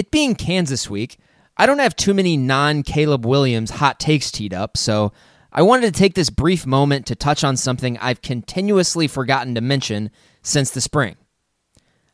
it being Kansas week, I don't have too many non Caleb Williams hot takes teed up, so I wanted to take this brief moment to touch on something I've continuously forgotten to mention since the spring.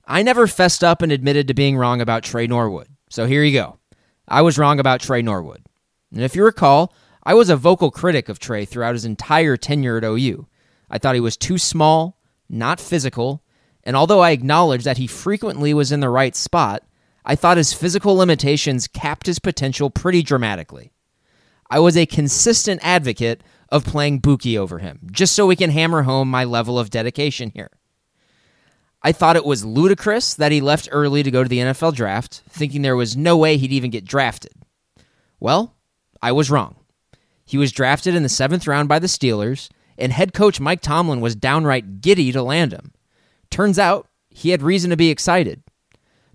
I never fessed up and admitted to being wrong about Tre Norwood, so here you go. I was wrong about Tre Norwood. And if you recall, I was a vocal critic of Tre throughout his entire tenure at OU. I thought he was too small, not physical, and although I acknowledge that he frequently was in the right spot, I thought his physical limitations capped his potential pretty dramatically. I was a consistent advocate of playing Bookie over him, just so we can hammer home my level of dedication here. I thought it was ludicrous that he left early to go to the NFL draft, thinking there was no way he'd even get drafted. Well, I was wrong. He was drafted in the seventh round by the Steelers, and head coach Mike Tomlin was downright giddy to land him. Turns out he had reason to be excited.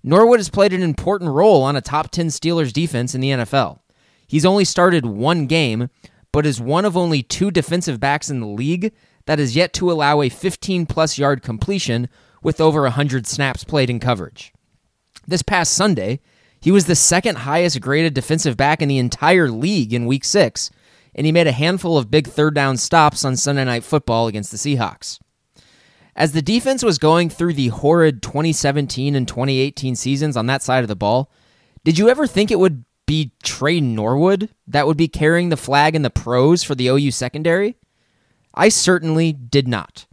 Norwood has played an important role on a top 10 Steelers defense in the NFL. He's only started one game, but is one of only two defensive backs in the league that has yet to allow a 15 plus yard completion with over 100 snaps played in coverage. This past Sunday, he was the second highest graded defensive back in the entire league in week six, and he made a handful of big third down stops on Sunday Night Football against the Seahawks. As the defense was going through the horrid 2017 and 2018 seasons on that side of the ball, did you ever think it would be Tre Norwood that would be carrying the flag in the pros for the OU secondary? I certainly did not,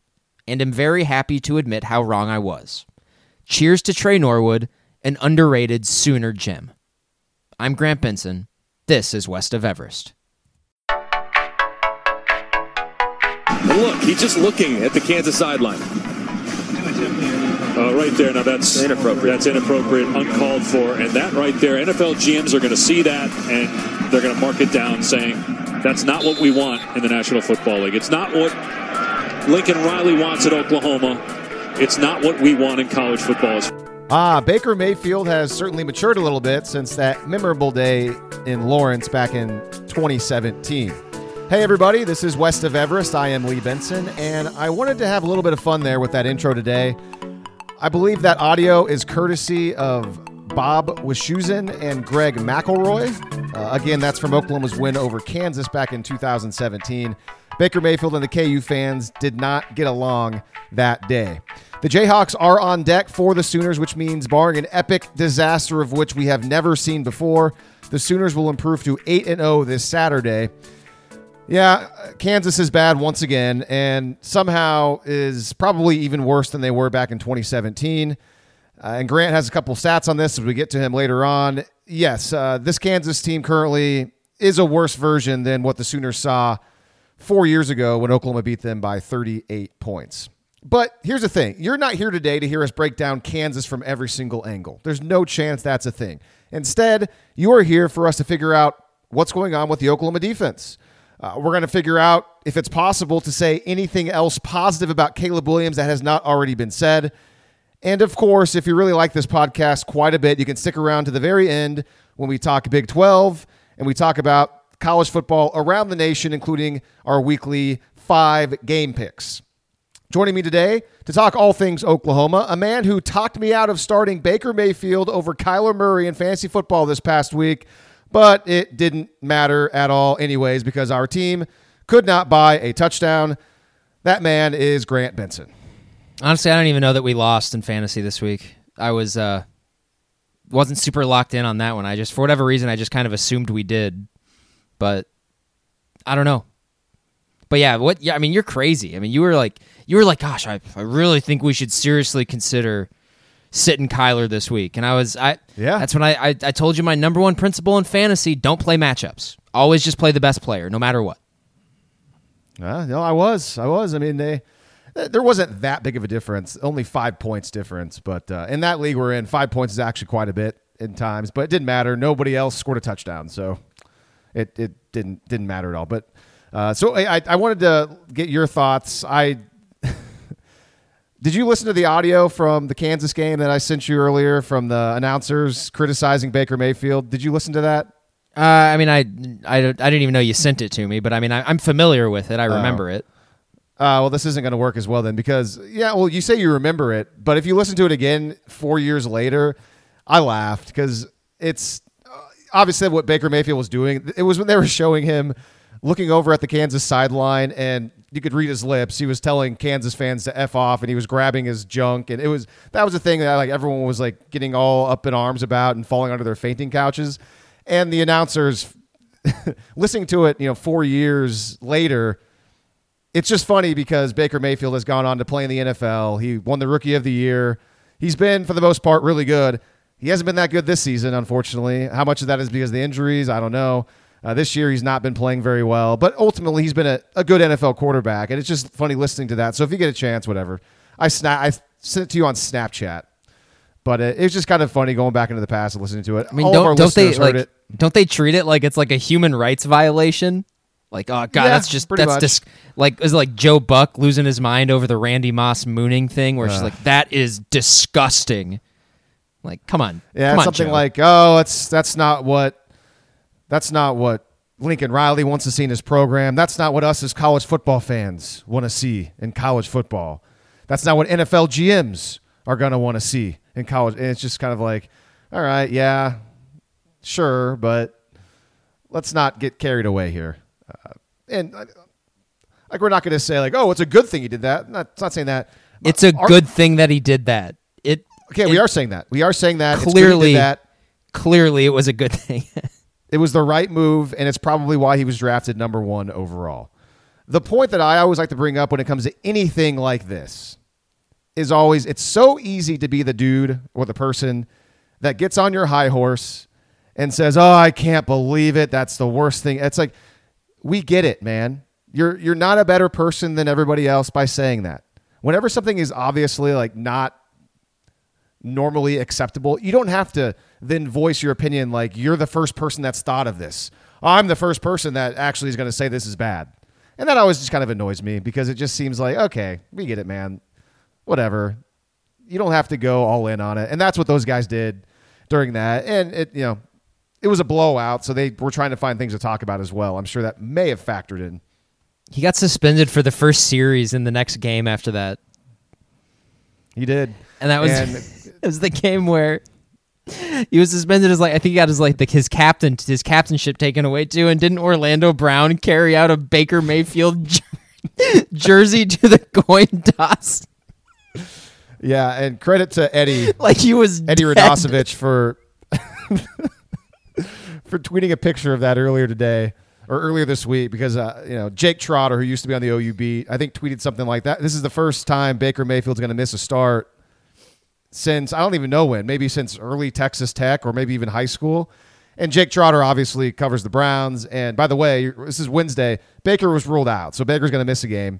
and am very happy to admit how wrong I was. Cheers to Tre Norwood, an underrated Sooner gem. I'm Grant Benson. This is West of Everest. Look, he's just looking at the Kansas sideline. Uh, right there. Now that's inappropriate. That's inappropriate, uncalled for, and that right there, NFL GMs are going to see that and they're going to mark it down, saying that's not what we want in the National Football League. It's not what Lincoln Riley wants at Oklahoma. It's not what we want in college football. Ah, Baker Mayfield has certainly matured a little bit since that memorable day in Lawrence back in 2017. Hey, everybody, this is West of Everest. I am Lee Benson, and I wanted to have a little bit of fun there with that intro today. I believe that audio is courtesy of Bob Wischusen and Greg McElroy. Uh, again, that's from Oklahoma's win over Kansas back in 2017. Baker Mayfield and the KU fans did not get along that day. The Jayhawks are on deck for the Sooners, which means, barring an epic disaster of which we have never seen before, the Sooners will improve to 8 0 this Saturday. Yeah, Kansas is bad once again, and somehow is probably even worse than they were back in 2017. Uh, and Grant has a couple stats on this as we get to him later on. Yes, uh, this Kansas team currently is a worse version than what the Sooners saw four years ago when Oklahoma beat them by 38 points. But here's the thing you're not here today to hear us break down Kansas from every single angle. There's no chance that's a thing. Instead, you are here for us to figure out what's going on with the Oklahoma defense. Uh, we're going to figure out if it's possible to say anything else positive about Caleb Williams that has not already been said. And of course, if you really like this podcast quite a bit, you can stick around to the very end when we talk Big 12 and we talk about college football around the nation, including our weekly five game picks. Joining me today to talk all things Oklahoma, a man who talked me out of starting Baker Mayfield over Kyler Murray in fantasy football this past week but it didn't matter at all, anyways, because our team could not buy a touchdown. That man is Grant Benson. Honestly, I don't even know that we lost in fantasy this week. I was uh wasn't super locked in on that one. I just for whatever reason I just kind of assumed we did. But I don't know. But yeah, what yeah, I mean you're crazy. I mean you were like you were like gosh, I I really think we should seriously consider sitting Kyler this week. And I was I yeah. That's when I, I I told you my number one principle in fantasy: don't play matchups. Always just play the best player, no matter what. Uh, no, I was. I was. I mean, they there wasn't that big of a difference. Only five points difference, but uh, in that league we're in, five points is actually quite a bit in times. But it didn't matter. Nobody else scored a touchdown, so it it didn't didn't matter at all. But uh, so I I wanted to get your thoughts. I did you listen to the audio from the Kansas game that I sent you earlier from the announcers criticizing Baker Mayfield? Did you listen to that? Uh, I mean, I, I, I didn't even know you sent it to me, but I mean, I, am familiar with it. I remember it. Uh, well, this isn't going to work as well then because, yeah, well, you say you remember it, but if you listen to it again four years later, I laughed because it's uh, obviously what Baker Mayfield was doing. It was when they were showing him looking over at the Kansas sideline and you could read his lips. He was telling Kansas fans to f off, and he was grabbing his junk, and it was that was the thing that like everyone was like getting all up in arms about and falling under their fainting couches, and the announcers listening to it, you know, four years later. It's just funny because Baker Mayfield has gone on to play in the NFL. He won the Rookie of the Year. He's been, for the most part, really good. He hasn't been that good this season, unfortunately. How much of that is because of the injuries? I don't know. Uh, this year, he's not been playing very well, but ultimately, he's been a, a good NFL quarterback, and it's just funny listening to that. So if you get a chance, whatever, I snap, I sent it to you on Snapchat, but it, it's just kind of funny going back into the past and listening to it. I mean, All don't don't they heard like it. don't they treat it like it's like a human rights violation? Like, oh god, Yeah, that's just that's dis- like is like Joe Buck losing his mind over the Randy Moss mooning thing, where she's like, that is disgusting. Like, come on, Yeah, come on, something Joe. like, oh, that's that's not what that's not what Lincoln Riley wants to see in his program. That's not what us as college football fans want to see in college football. That's not what NFL GMs are going to want to see in college. And it's just kind of like, all right, yeah, sure, but let's not get carried away here. Uh, and uh, like, we're not going to say like, oh, it's a good thing he did that. Not, it's not saying that. it's a Our- good thing that he did that. It Okay, it- we are saying that. We are saying that. It's good he did Clearly- that. clearly it was a good thing. It was the right move, and it's probably why he was drafted number one overall. The point that I always like to bring up when it comes to anything like this is always it's so easy to be the dude or the person that gets on your high horse and says, "Oh, I can't believe it. That's the worst thing." It's like we get it, man. You're you're not a better person than everybody else by saying that. Whenever something is obviously like not normally acceptable. You don't have to then voice your opinion like you're the first person that's thought of this. I'm the first person that actually is going to say this is bad. And that always just kind of annoys me because it just seems like, okay, we get it, man. Whatever. You don't have to go all in on it. And that's what those guys did during that. And it, you know, it was a blowout, so they were trying to find things to talk about as well. I'm sure that may have factored in. he got suspended for the first series in the next game after that. He did. And that was And- it was the game where he was suspended as like I think he got his like the, his captain his captainship taken away too. And didn't Orlando Brown carry out a Baker Mayfield jer- jersey to the coin toss? Yeah, and credit to Eddie Like he was Eddie dead. Radosevich for for tweeting a picture of that earlier today or earlier this week because uh, you know Jake Trotter, who used to be on the OU beat, I think tweeted something like that. This is the first time Baker Mayfield's going to miss a start since I don't even know when, maybe since early Texas Tech or maybe even high school. And Jake Trotter obviously covers the Browns. And by the way, this is Wednesday. Baker was ruled out, so Baker's going to miss a game.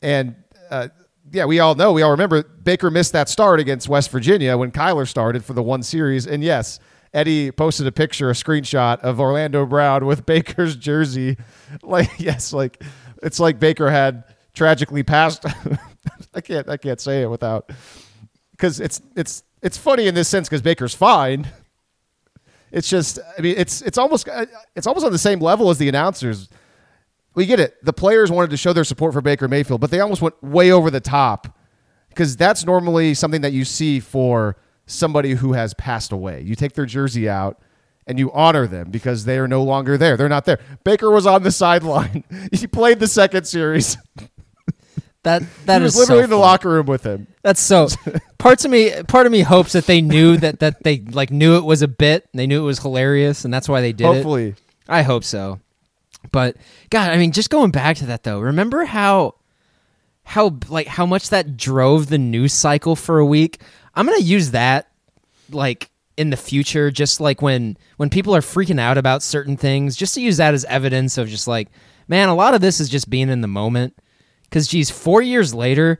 And uh, yeah, we all know, we all remember Baker missed that start against West Virginia when Kyler started for the one series. And yes, Eddie posted a picture, a screenshot of Orlando Brown with Baker's jersey. Like, yes, like it's like Baker had tragically passed. I can't, I can't say it without because it's it's it's funny in this sense because Baker's fine. It's just, I mean, it's it's almost uh, it's almost on the same level as the announcers. We get it. The players wanted to show their support for Baker Mayfield, but they almost went way over the top because that's normally something that you see for somebody who has passed away. You take their jersey out and you honor them because they are no longer there. They're not there. Baker was on the sideline. he played the second series. That that he was is literally so in the locker room with him. That's so. Parts of me, part of me hopes that they knew that that they like knew it was a bit. And they knew it was hilarious, and that's why they did it. Hopefully. I hope so. But God, I mean, just going back to that though, remember how how like how much that drove the news cycle for a week? I'm gonna use that like in the future, just like when when people are freaking out about certain things, just to use that as evidence of just like, man, a lot of this is just being in the moment. Because geez, four years later,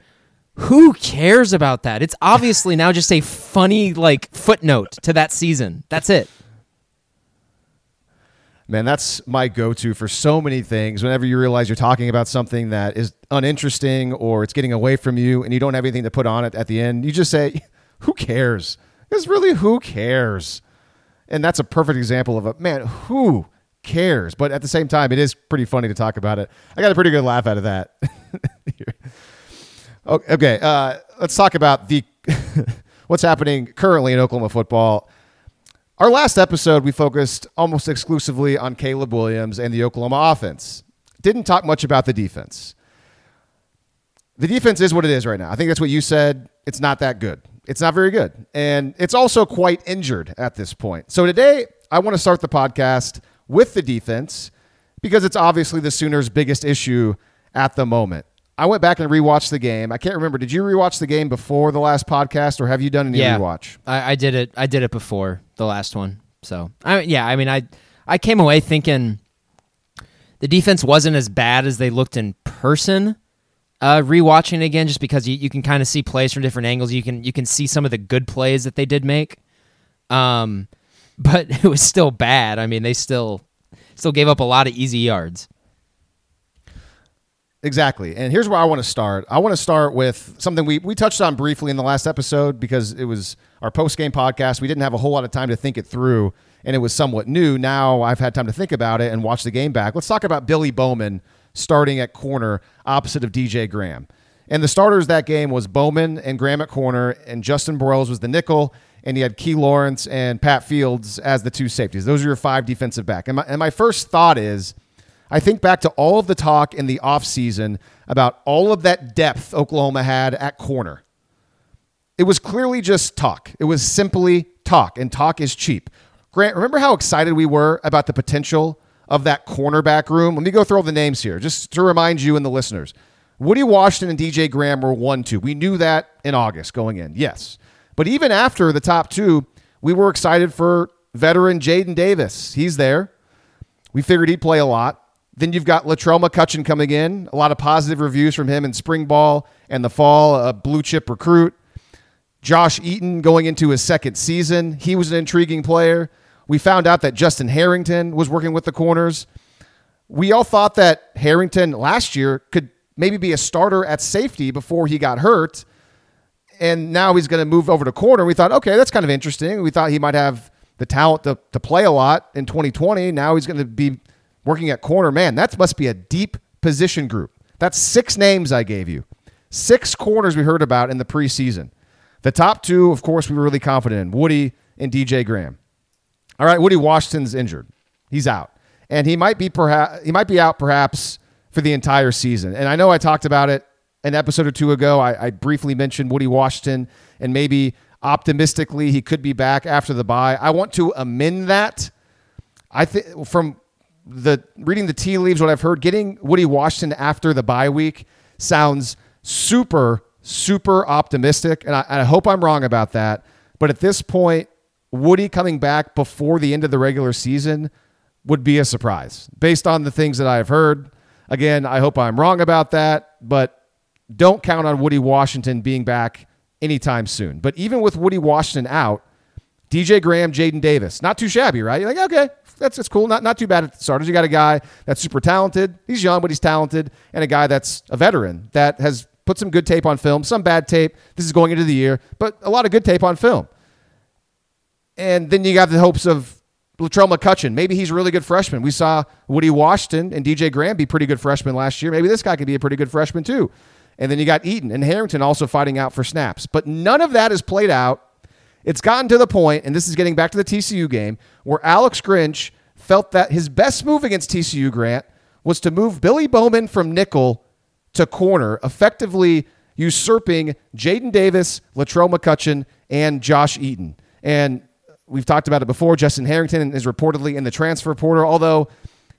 who cares about that? It's obviously now just a funny like footnote to that season. That's it. Man, that's my go to for so many things. Whenever you realize you're talking about something that is uninteresting or it's getting away from you and you don't have anything to put on it at the end, you just say, Who cares? Because really, who cares? And that's a perfect example of a man, who cares? But at the same time, it is pretty funny to talk about it. I got a pretty good laugh out of that. okay, uh, let's talk about the what's happening currently in Oklahoma football. Our last episode, we focused almost exclusively on Caleb Williams and the Oklahoma offense. Didn't talk much about the defense. The defense is what it is right now. I think that's what you said. It's not that good. It's not very good. And it's also quite injured at this point. So today, I want to start the podcast with the defense because it's obviously the Sooners' biggest issue at the moment. I went back and rewatched the game. I can't remember. Did you rewatch the game before the last podcast, or have you done any yeah, rewatch? I, I did it. I did it before the last one. So I yeah. I mean, I I came away thinking the defense wasn't as bad as they looked in person. Uh, rewatching it again, just because you, you can kind of see plays from different angles. You can you can see some of the good plays that they did make. Um, but it was still bad. I mean, they still still gave up a lot of easy yards. Exactly. And here's where I want to start. I want to start with something we, we touched on briefly in the last episode because it was our post game podcast. We didn't have a whole lot of time to think it through, and it was somewhat new. Now I've had time to think about it and watch the game back. Let's talk about Billy Bowman starting at corner opposite of DJ Graham. And the starters that game was Bowman and Graham at corner, and Justin Broiles was the nickel, and he had Key Lawrence and Pat Fields as the two safeties. Those are your five defensive back. And my, and my first thought is I think back to all of the talk in the offseason about all of that depth Oklahoma had at corner. It was clearly just talk. It was simply talk, and talk is cheap. Grant, remember how excited we were about the potential of that cornerback room? Let me go through all the names here, just to remind you and the listeners. Woody Washington and DJ Graham were one, two. We knew that in August going in, yes. But even after the top two, we were excited for veteran Jaden Davis. He's there. We figured he'd play a lot. Then you've got Latrell McCutchin coming in. A lot of positive reviews from him in spring ball and the fall, a blue chip recruit. Josh Eaton going into his second season. He was an intriguing player. We found out that Justin Harrington was working with the corners. We all thought that Harrington last year could maybe be a starter at safety before he got hurt. And now he's going to move over to corner. We thought, okay, that's kind of interesting. We thought he might have the talent to, to play a lot in 2020. Now he's going to be working at corner, man, that must be a deep position group. That's six names I gave you. Six corners we heard about in the preseason. The top two, of course, we were really confident in Woody and DJ Graham. All right, Woody Washington's injured. He's out. And he might be perhaps he might be out perhaps for the entire season. And I know I talked about it an episode or two ago. I, I briefly mentioned Woody Washington and maybe optimistically he could be back after the bye. I want to amend that. I think from the reading the tea leaves, what I've heard, getting Woody Washington after the bye week sounds super, super optimistic. And I, I hope I'm wrong about that. But at this point, Woody coming back before the end of the regular season would be a surprise based on the things that I've heard. Again, I hope I'm wrong about that, but don't count on Woody Washington being back anytime soon. But even with Woody Washington out, DJ Graham, Jaden Davis, not too shabby, right? You're like, okay, that's that's cool. Not not too bad at the starters. You got a guy that's super talented. He's young, but he's talented, and a guy that's a veteran that has put some good tape on film, some bad tape. This is going into the year, but a lot of good tape on film. And then you got the hopes of Latrell McCutchin. Maybe he's a really good freshman. We saw Woody Washington and DJ Graham be pretty good freshmen last year. Maybe this guy could be a pretty good freshman too. And then you got Eaton and Harrington also fighting out for snaps. But none of that has played out it's gotten to the point, and this is getting back to the TCU game, where Alex Grinch felt that his best move against TCU Grant was to move Billy Bowman from nickel to corner, effectively usurping Jaden Davis, Latrell McCutchin, and Josh Eaton. And we've talked about it before. Justin Harrington is reportedly in the transfer portal, although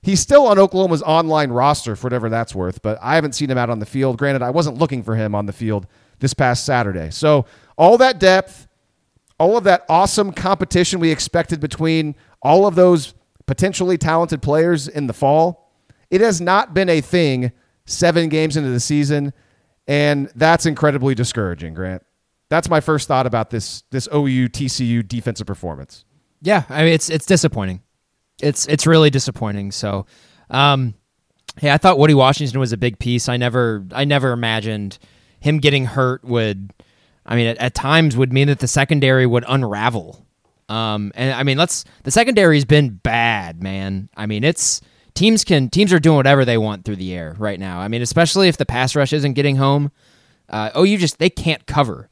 he's still on Oklahoma's online roster for whatever that's worth. But I haven't seen him out on the field. Granted, I wasn't looking for him on the field this past Saturday. So all that depth all of that awesome competition we expected between all of those potentially talented players in the fall, it has not been a thing seven games into the season. And that's incredibly discouraging, Grant. That's my first thought about this this OU TCU defensive performance. Yeah, I mean it's it's disappointing. It's it's really disappointing. So, um, hey, I thought Woody Washington was a big piece. I never I never imagined him getting hurt would I mean, at, at times would mean that the secondary would unravel. Um, and I mean, let's the secondary's been bad, man. I mean, it's teams can teams are doing whatever they want through the air right now. I mean, especially if the pass rush isn't getting home. Uh, oh, you just they can't cover.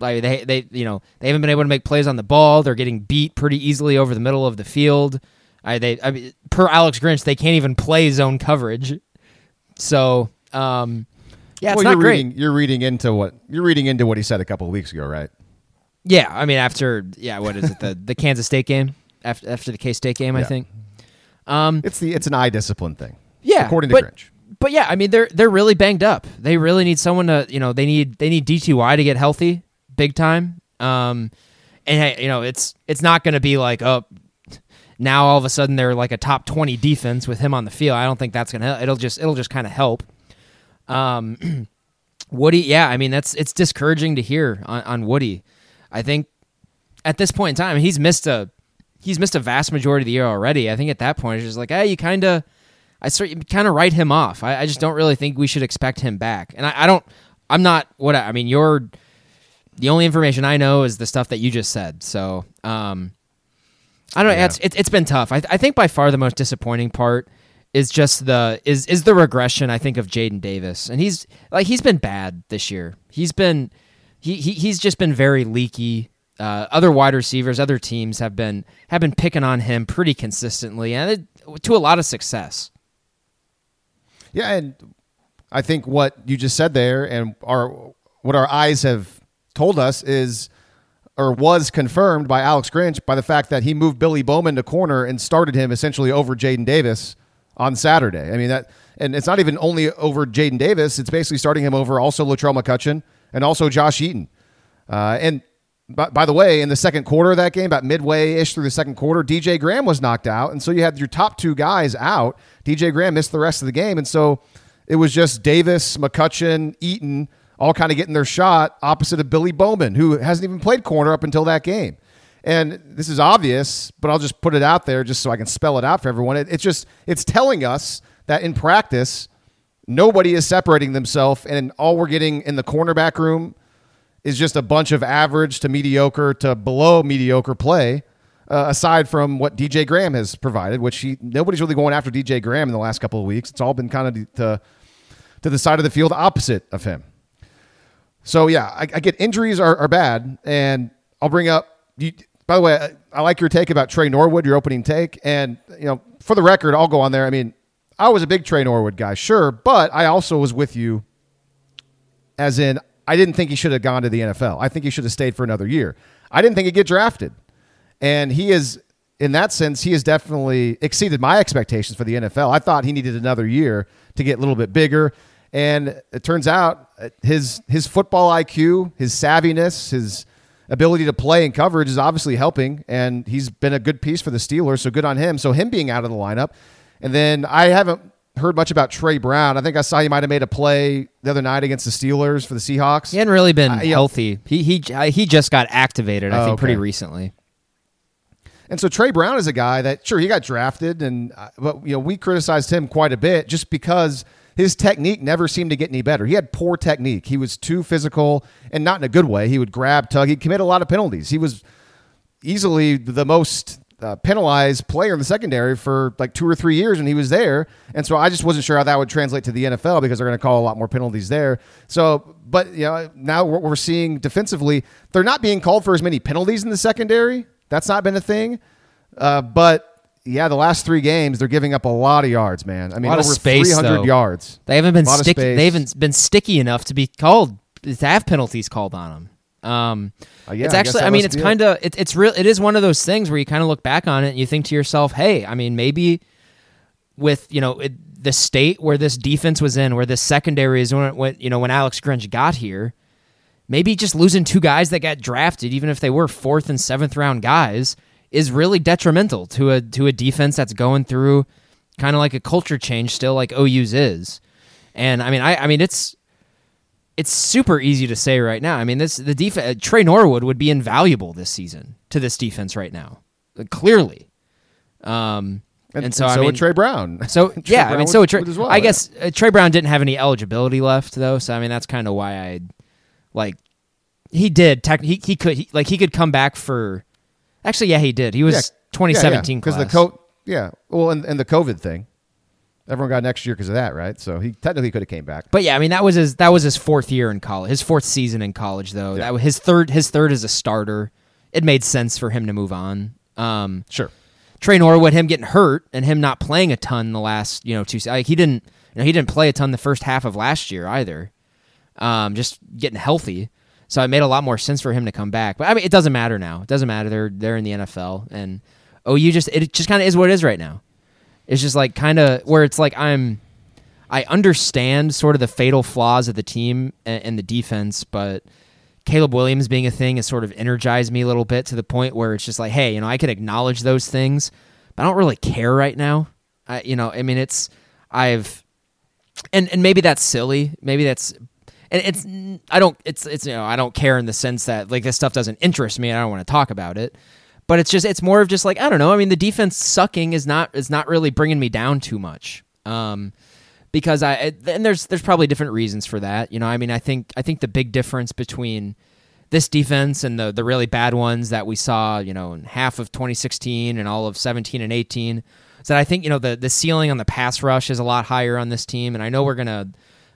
Like they they you know they haven't been able to make plays on the ball. They're getting beat pretty easily over the middle of the field. I they I mean, per Alex Grinch, they can't even play zone coverage. So um, yeah, well, you're great. reading you're reading into what you're reading into what he said a couple of weeks ago, right? Yeah, I mean after yeah, what is it the the Kansas State game after after the K State game, I think. Um, It's the it's an eye discipline thing. yeah, according to but, Grinch. But yeah, I mean they're they're really banged up. They really need someone to you know they need they need DTY to get healthy big time. Um, and hey, you know it's it's not going to be like oh now all of a sudden they're like a top twenty defense with him on the field. I don't think that's gonna help. it'll just it'll just kind of help. Um, Woody, yeah, I mean that's it's discouraging to hear on, on Woody. I think at this point in time he's missed a he's missed a vast majority of the year already. I think at that point it's just like hey you kind of I sort you kind of write him off. I, I just don't really think we should expect him back. And I, I don't. I'm not what I, I mean. You're the only information I know is the stuff that you just said. So um, I don't know. Yeah. It's it, it's been tough. I, I think by far the most disappointing part is just the is is the regression. I think of Jaden Davis, and he's like he's been bad this year. He's been he, he he's just been very leaky. Uh, other wide receivers, other teams have been have been picking on him pretty consistently, and it, to a lot of success. Yeah, and I think what you just said there, and our what our eyes have told us is, or was confirmed by Alex Grinch by the fact that he moved Billy Bowman to corner and started him essentially over Jaden Davis on Saturday. I mean that, and it's not even only over Jaden Davis; it's basically starting him over also Latrell McCutchin and also Josh Eaton. Uh, and by, by the way, in the second quarter of that game, about midway ish through the second quarter, DJ Graham was knocked out. And so you had your top two guys out. DJ Graham missed the rest of the game. And so it was just Davis, McCutchin, Eaton all kind of getting their shot opposite of Billy Bowman, who hasn't even played corner up until that game. And this is obvious, but I'll just put it out there just so I can spell it out for everyone. It, it's just, it's telling us that in practice, nobody is separating themselves. And all we're getting in the cornerback room is just a bunch of average to mediocre to below mediocre play, uh, aside from what DJ Graham has provided, which he nobody's really going after DJ Graham in the last couple of weeks. It's all been kind of to to the side of the field opposite of him. So yeah, I, I get injuries are, are bad, and I'll bring up. You, by the way, I, I like your take about Tre Norwood, your opening take, and you know, for the record, I'll go on there. I mean, I was a big Tre Norwood guy, sure, but I also was with you as in I didn't think he should have gone to the NFL. I think he should have stayed for another year. I didn't think he'd get drafted. And he is in that sense, he has definitely exceeded my expectations for the NFL. I thought he needed another year to get a little bit bigger. And it turns out uh, his his football IQ, his savviness, his ability to play in coverage is obviously helping. And he's been a good piece for the Steelers. So good on him. So him being out of the lineup. And then I haven't heard much about Tre Brown. I think I saw he might have made a play the other night against the Steelers for the Seahawks. He hadn't really been Uh, healthy. He he uh, he just got activated. I Oh, think pretty recently. And so Tre Brown is a guy that sure he got drafted, and uh, but you know we criticized him quite a bit just because his technique never seemed to get any better. He had poor technique. He was too physical and not in a good way. He would grab, tug. He'd commit a lot of penalties. He was easily the most uh, penalized player in the secondary for like two or three years, and he was there. And so I just wasn't sure how that would translate to the NFL because they're going to call a lot more penalties there. So, but you know, now what we're seeing defensively, they're not being called for as many penalties in the secondary. That's not been a thing. Uh, but yeah, the last three games they're giving up a lot of yards, man. I mean, lot over of space, 300 though. yards. They haven't been sticky. They haven't been sticky enough to be called to have penalties called on them. Um, Uh, yeah, it's actually. that I, mean, it's kind of. It, it's real. It is one of those things where you kind of look back on it and you think to yourself, "Hey, I mean, maybe with you know it, the state where this defense was in, where this secondary is when, when you know when Alex Grinch got here." Maybe just losing two guys that got drafted, even if they were fourth and seventh round guys, is really detrimental to a to a defense that's going through kind of like a culture change still, like OU's is. And I mean, I I mean it's it's super easy to say right now. I mean, this the defense. Tre Norwood would be invaluable this season to this defense right now, clearly. Um, and, so, I mean, would Tre Brown. so Tre yeah, I mean, so would Tre, well, I yeah. guess uh, Tre Brown didn't have any eligibility left though, so I mean that's kind of why I like he did. Tech, he he could he, like he could come back for. Actually, yeah, he did. He was Yeah, 2017 because class. the co- yeah, well, and, and the COVID thing. Everyone got next year because of that, right? So he technically could have came back. But yeah, I mean that was his that was his fourth year in college, his fourth season in college though. Yeah. That was his third his third as a starter. It made sense for him to move on. Um, Sure. Tre Norwood, him getting hurt and him not playing a ton the last you know two like he didn't you know he didn't play a ton the first half of last year either. Um, just getting healthy, so it made a lot more sense for him to come back. But I mean, it doesn't matter now. It doesn't matter. They're they're in the NFL, and OU just it just kind of is what it is right now. It's just like kind of where it's like I'm. I understand sort of the fatal flaws of the team and, and the defense, but Caleb Williams being a thing has sort of energized me a little bit to the point where it's just like, hey, you know, I could acknowledge those things, but I don't really care right now. I, you know, I mean, it's I've, and and maybe that's silly. Maybe that's, and it's I don't it's it's you know I don't care in the sense that like this stuff doesn't interest me. And I don't want to talk about it. But it's just it's more of just like I don't know. I mean, the defense sucking is not is not really bringing me down too much. Um, because I and there's there's probably different reasons for that. You know, I mean, I think I think the big difference between this defense and the the really bad ones that we saw, you know, in half of 2016 and all of 17 and 18, is that I think you know the the ceiling on the pass rush is a lot higher on this team, and I know we're gonna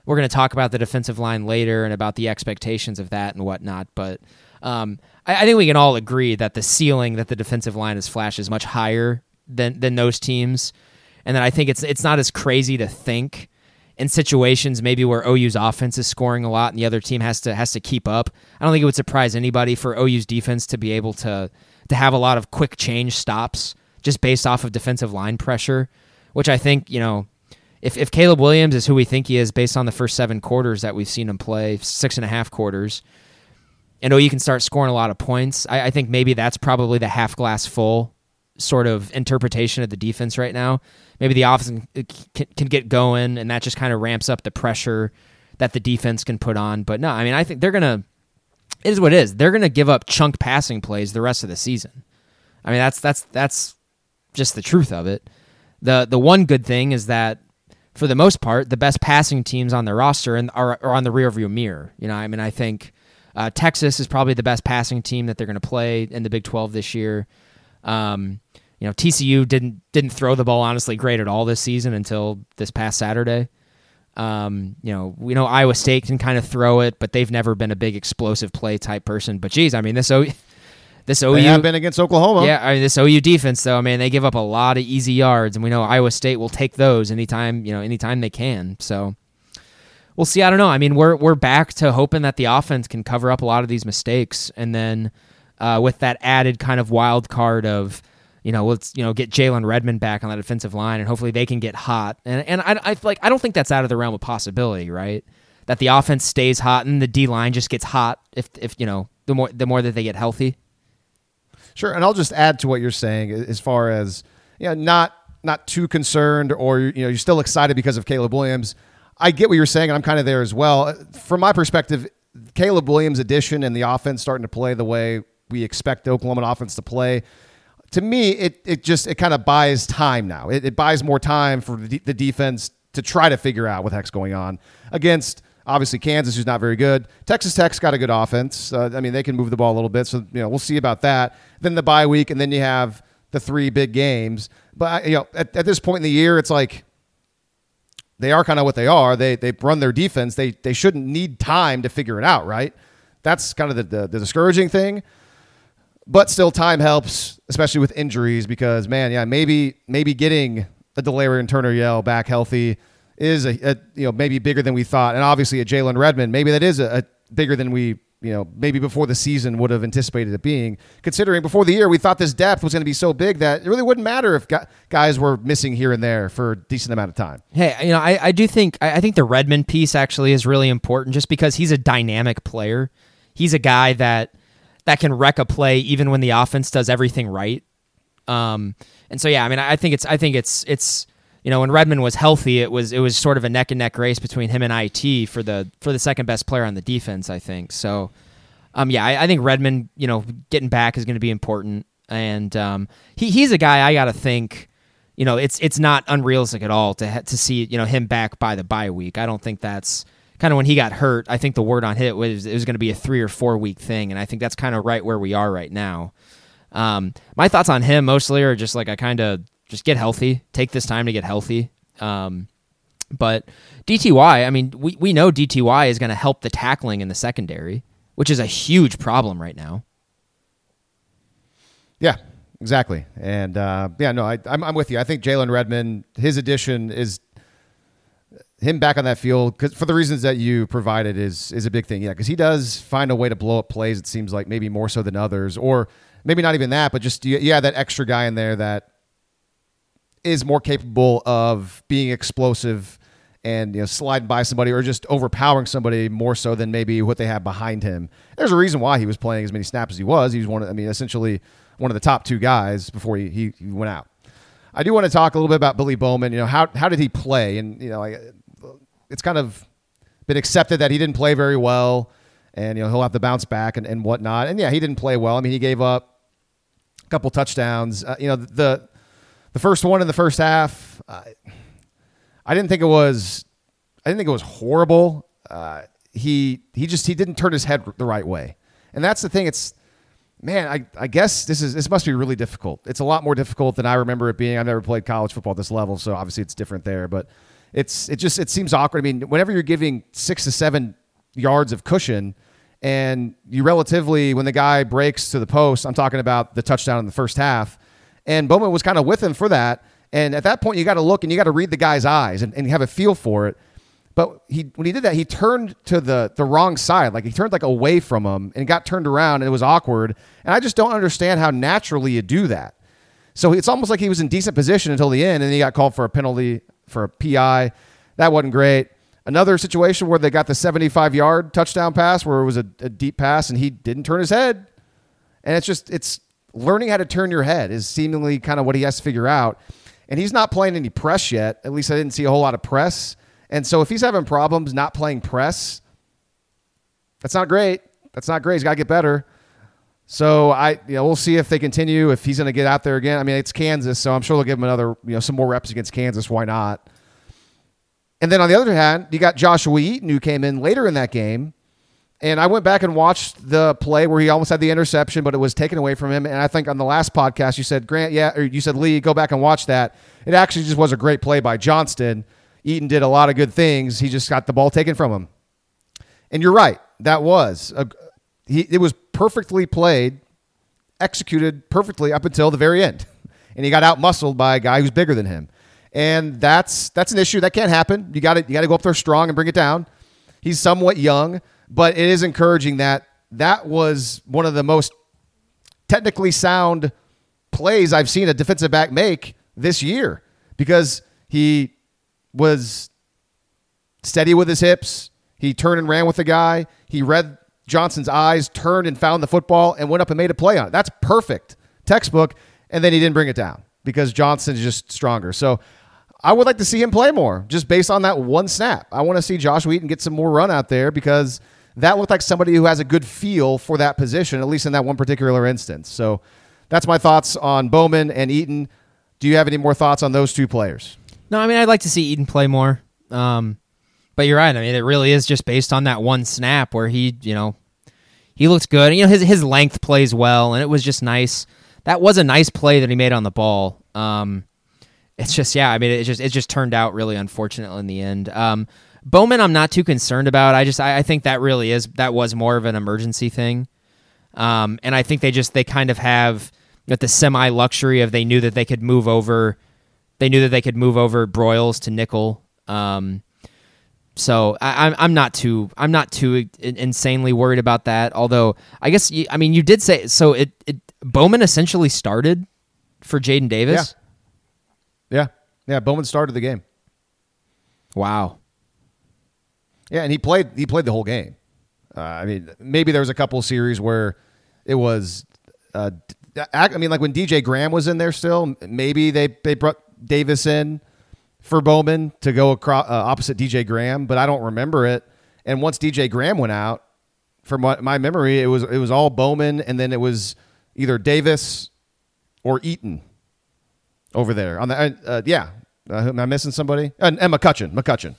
we're gonna talk about the defensive line later and about the expectations of that and whatnot, but. Um, I, I think we can all agree that the ceiling that the defensive line has flashed is much higher than than those teams, and then I think it's it's not as crazy to think in situations maybe where OU's offense is scoring a lot and the other team has to has to keep up. I don't think it would surprise anybody for OU's defense to be able to to have a lot of quick change stops just based off of defensive line pressure, which I think you know. If, if Caleb Williams is who we think he is based on the first seven quarters that we've seen him play, six and a half quarters, and oh, OU can start scoring a lot of points. I, I think maybe that's probably the half glass full sort of interpretation of the defense right now. Maybe the offense can, uh, can, can get going, and that just kind of ramps up the pressure that the defense can put on. But no, I mean, I think they're gonna. It is what it is. They're gonna give up chunk passing plays the rest of the season. I mean, that's that's that's just the truth of it. the The one good thing is that for the most part, the best passing teams on the roster and are, are on the rearview mirror. You know, I mean, I think uh, Texas is probably the best passing team that they're going to play in the Big 12 this year. Um, you know, TCU didn't didn't throw the ball honestly great at all this season until this past Saturday. Um, you know, we know Iowa State can kind of throw it, but they've never been a big explosive play type person. But geez, I mean this O this OU They have been against Oklahoma. yeah, I mean, this OU defense though, I mean, they give up a lot of easy yards, and we know Iowa State will take those anytime you know anytime they can. So we'll see. I don't know. I mean, we're we're back to hoping that the offense can cover up a lot of these mistakes, and then uh, with that added kind of wild card of you know let's you know get Jalen Redmond back on that defensive line, and hopefully they can get hot. And and I, I like I don't think that's out of the realm of possibility, right? That the offense stays hot and the D line just gets hot if if you know the more the more that they get healthy. Sure, and I'll just add to what you're saying as far as you know, not not too concerned, or you know, you're still excited because of Caleb Williams. I get what you're saying, and I'm kind of there as well. From my perspective, Caleb Williams' addition and the offense starting to play the way we expect the Oklahoma offense to play. To me, it it just it kind of buys time now. It, it buys more time for the, the defense to try to figure out what the heck's going on against obviously Kansas, who's not very good. Texas Tech's got a good offense. Uh, I mean, they can move the ball a little bit, so you know we'll see about that. Then the bye week, and then you have the three big games. But you know, at, at this point in the year, it's like they are kind of what they are. They they run their defense. They they shouldn't need time to figure it out, right? That's kind of the, the, the discouraging thing. But still, time helps, especially with injuries, because man, yeah, maybe maybe getting a Delarrin Turner Yell back healthy is a, a, you know maybe bigger than we thought, and obviously a Jalen Redmond, maybe that is a, a bigger than we you know maybe before the season would have anticipated it being. Considering before the year we thought this depth was going to be so big that it really wouldn't matter if guys were missing here and there for a decent amount of time. Hey, you know, I, I do think I, think the Redmond piece actually is really important, just because he's a dynamic player. He's a guy that that can wreck a play even when the offense does everything right. Um, and so yeah, I mean, I think it's I think it's it's you know when Redmond was healthy, it was it was sort of a neck and neck race between him and it for the for the second best player on the defense. I think so. Um, yeah, I, I think Redmond, you know, getting back is going to be important, and um, he he's a guy I got to think. You know, it's it's not unrealistic at all to to see you know him back by the bye week. I don't think that's kind of when he got hurt. I think the word on hit was it was going to be a three or four week thing, and I think that's kind of right where we are right now. Um, my thoughts on him mostly are just like I kind of just get healthy, take this time to get healthy. Um, but DTY, I mean, we, we know DTY is going to help the tackling in the secondary, which is a huge problem right now. Yeah, exactly. And uh, yeah, no, I, I'm, I'm with you. I think Jalen Redmond, his addition is him back on that field cause for the reasons that you provided is is a big thing. Yeah, because he does find a way to blow up plays. It seems like maybe more so than others, or maybe not even that, but just yeah, that extra guy in there that is more capable of being explosive and you know sliding by somebody or just overpowering somebody more so than maybe what they have behind him. There's a reason why he was playing as many snaps as he was. He was one of, I mean, essentially one of the top two guys before he, he, he went out. I do want to talk a little bit about Billy Bowman. You know, how how did he play? And you know, I, it's kind of been accepted that he didn't play very well, and you know he'll have to bounce back and, and whatnot. And yeah, he didn't play well. I mean, he gave up a couple touchdowns. Uh, you know, the the first one in the first half, uh, I didn't think it was. I didn't think it was horrible. Uh, he he just he didn't turn his head the right way, and that's the thing. It's man, I, I guess this is this must be really difficult. It's a lot more difficult than I remember it being. I've never played college football at this level, so obviously it's different there. But it's it just it seems awkward. I mean, whenever you're giving six to seven yards of cushion, and you relatively when the guy breaks to the post, I'm talking about the touchdown in the first half, and Bowman was kind of with him for that. And at that point, you got to look and you got to read the guy's eyes and, and have a feel for it. But he when he did that, he turned to the the wrong side. Like he turned like away from him and got turned around and it was awkward. And I just don't understand how naturally you do that. So it's almost like he was in decent position until the end, and then he got called for a penalty for a PI. That wasn't great. Another situation where they got the 75 yard touchdown pass where it was a, a deep pass and he didn't turn his head. And it's just, it's learning how to turn your head is seemingly kind of what he has to figure out. And he's not playing any press yet. At least I didn't see a whole lot of press. And so if he's having problems not playing press, that's not great. That's not great. He's got to get better. So I, you know, we'll see if they continue. If he's going to get out there again. I mean, it's Kansas, so I'm sure they'll give him another, you know, some more reps against Kansas. Why not? And then on the other hand, you got Joshua Eaton who came in later in that game. And I went back and watched the play where he almost had the interception, but it was taken away from him. And I think on the last podcast you said, Grant, yeah, or you said, Lee, go back and watch that. It actually just was a great play by Johnston. Eaton did a lot of good things. He just got the ball taken from him. And you're right. That was a, he, it was perfectly played, executed perfectly up until the very end. And he got out muscled by a guy who's bigger than him. And that's that's an issue that can't happen. You got to you got to go up there strong and bring it down. He's somewhat young, but it is encouraging that that was one of the most technically sound plays I've seen a defensive back make this year because he was steady with his hips. He turned and ran with the guy. He read Johnston's eyes, turned and found the football, and went up and made a play on it. That's perfect. Textbook. And then he didn't bring it down because Johnson is just stronger. So I would like to see him play more just based on that one snap. I want to see Josh Eaton get some more run out there because that looked like somebody who has a good feel for that position, at least in that one particular instance. So that's my thoughts on Bowman and Eaton. Do you have any more thoughts on those two players? No, I mean, I'd like to see Eaton play more. Um, but you're right. I mean, it really is just based on that one snap where he, you know, he looks good. You know, his his length plays well, and it was just nice. That was a nice play that he made on the ball. Um, it's just yeah. I mean, it just it just turned out really unfortunate in the end. Um, Bowman, I'm not too concerned about. I just I, I, think that really is that was more of an emergency thing. Um, and I think they just they kind of have the semi luxury of they knew that they could move over. They knew that they could move over Broiles to nickel. Um, so I, am I'm not too I'm not too insanely worried about that. Although I guess you, I mean you did say so. It, it Bowman essentially started for Jaden Davis. Yeah. yeah, yeah. Bowman started the game. Wow. Yeah, and he played he played the whole game. Uh, I mean, maybe there was a couple series where it was. Uh, I mean, like when DJ Graham was in there still, maybe they they brought Davis in for Bowman to go across uh, opposite DJ Graham, but I don't remember it. And once DJ Graham went out, from my, memory, it was it was all Bowman, and then it was either Davis or Eaton over there on the uh, uh yeah. Uh, am I missing somebody? Uh, and McCutcheon, McCutcheon,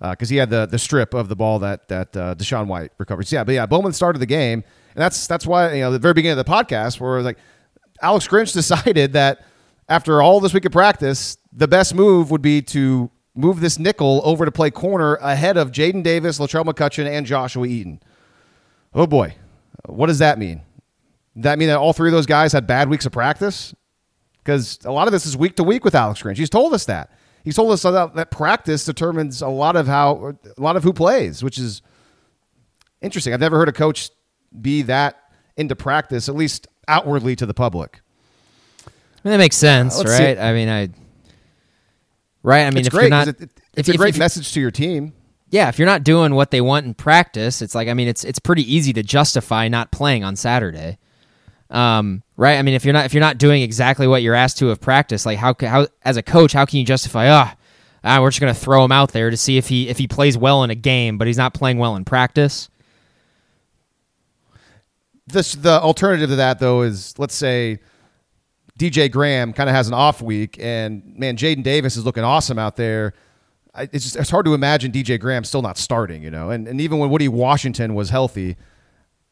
because he had the the strip of the ball that that uh, DaShaun White recovered. Yeah, but yeah, Bowman started the game, and that's that's why you know the very beginning of the podcast where like Alex Grinch decided that after all this week of practice, the best move would be to move this nickel over to play corner ahead of Jaden Davis, Latrell McCutchin, and Joshua Eaton. Oh boy, what does that mean? That mean that all three of those guys had bad weeks of practice? Because a lot of this is week to week with Alex Grinch. He's told us that. He's told us that, that practice determines a lot of how a lot of who plays, which is interesting. I've never heard a coach be that into practice, at least outwardly to the public. I mean, that makes sense, Uh, let's see. right? I mean, I right. I mean, it's if great. you're not, it, it- if- it's a if- great if- message to your team. yeah, if you're not doing what they want in practice, it's like I mean, it's it's pretty easy to justify not playing on Saturday, um, right? I mean, if you're not if you're not doing exactly what you're asked to of practice, like how how as a coach, how can you justify? Ah, ah we're just gonna throw him out there to see if he if he plays well in a game, but he's not playing well in practice. This the alternative to that though is let's say DJ Graham kind of has an off week, and man, Jaden Davis is looking awesome out there. I, it's just it's hard to imagine DJ Graham still not starting, you know. And and even when Woody Washington was healthy,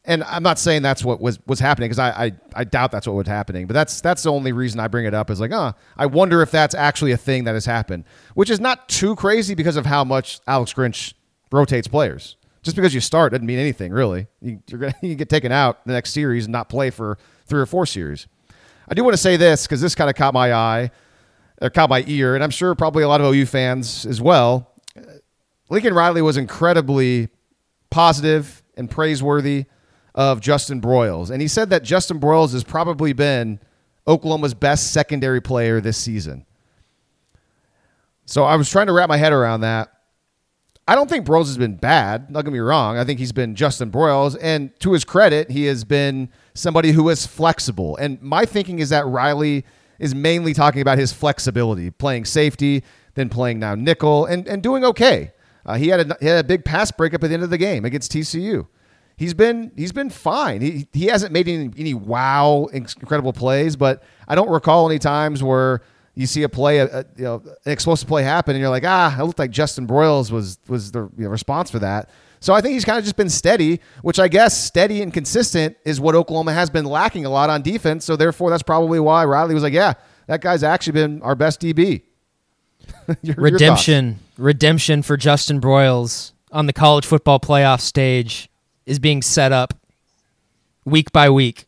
and I'm not saying that's what was was happening because I, I I doubt that's what was happening, but that's that's the only reason I bring it up is like, uh, I wonder if that's actually a thing that has happened, which is not too crazy because of how much Alex Grinch rotates players. Just because you start doesn't mean anything really. You, you're gonna you get taken out the next series and not play for three or four series. I do want to say this because this kind of caught my eye, or caught my ear, and I'm sure probably a lot of OU fans as well. Lincoln Riley was incredibly positive and praiseworthy of Justin Broiles. And he said that Justin Broiles has probably been Oklahoma's best secondary player this season. So I was trying to wrap my head around that. I don't think Broiles has been bad. Don't get me wrong. I think he's been Justin Broiles. And to his credit, he has been somebody who is flexible. And my thinking is that Riley is mainly talking about his flexibility, playing safety, then playing now nickel, and, and doing okay. Uh, he, had a, he had a big pass breakup at the end of the game against TCU. He's been he's been fine. He he hasn't made any, any wow incredible plays, but I don't recall any times where you see a play, a, a, you know, an explosive play happen, and you're like, ah, it looked like Justin Broiles was was the you know, response for that. So I think he's kind of just been steady, which I guess steady and consistent is what Oklahoma has been lacking a lot on defense. So therefore, that's probably why Riley was like, yeah, that guy's actually been our best DB. Your- your redemption redemption for Justin Broiles on the college football playoff stage is being set up week by week.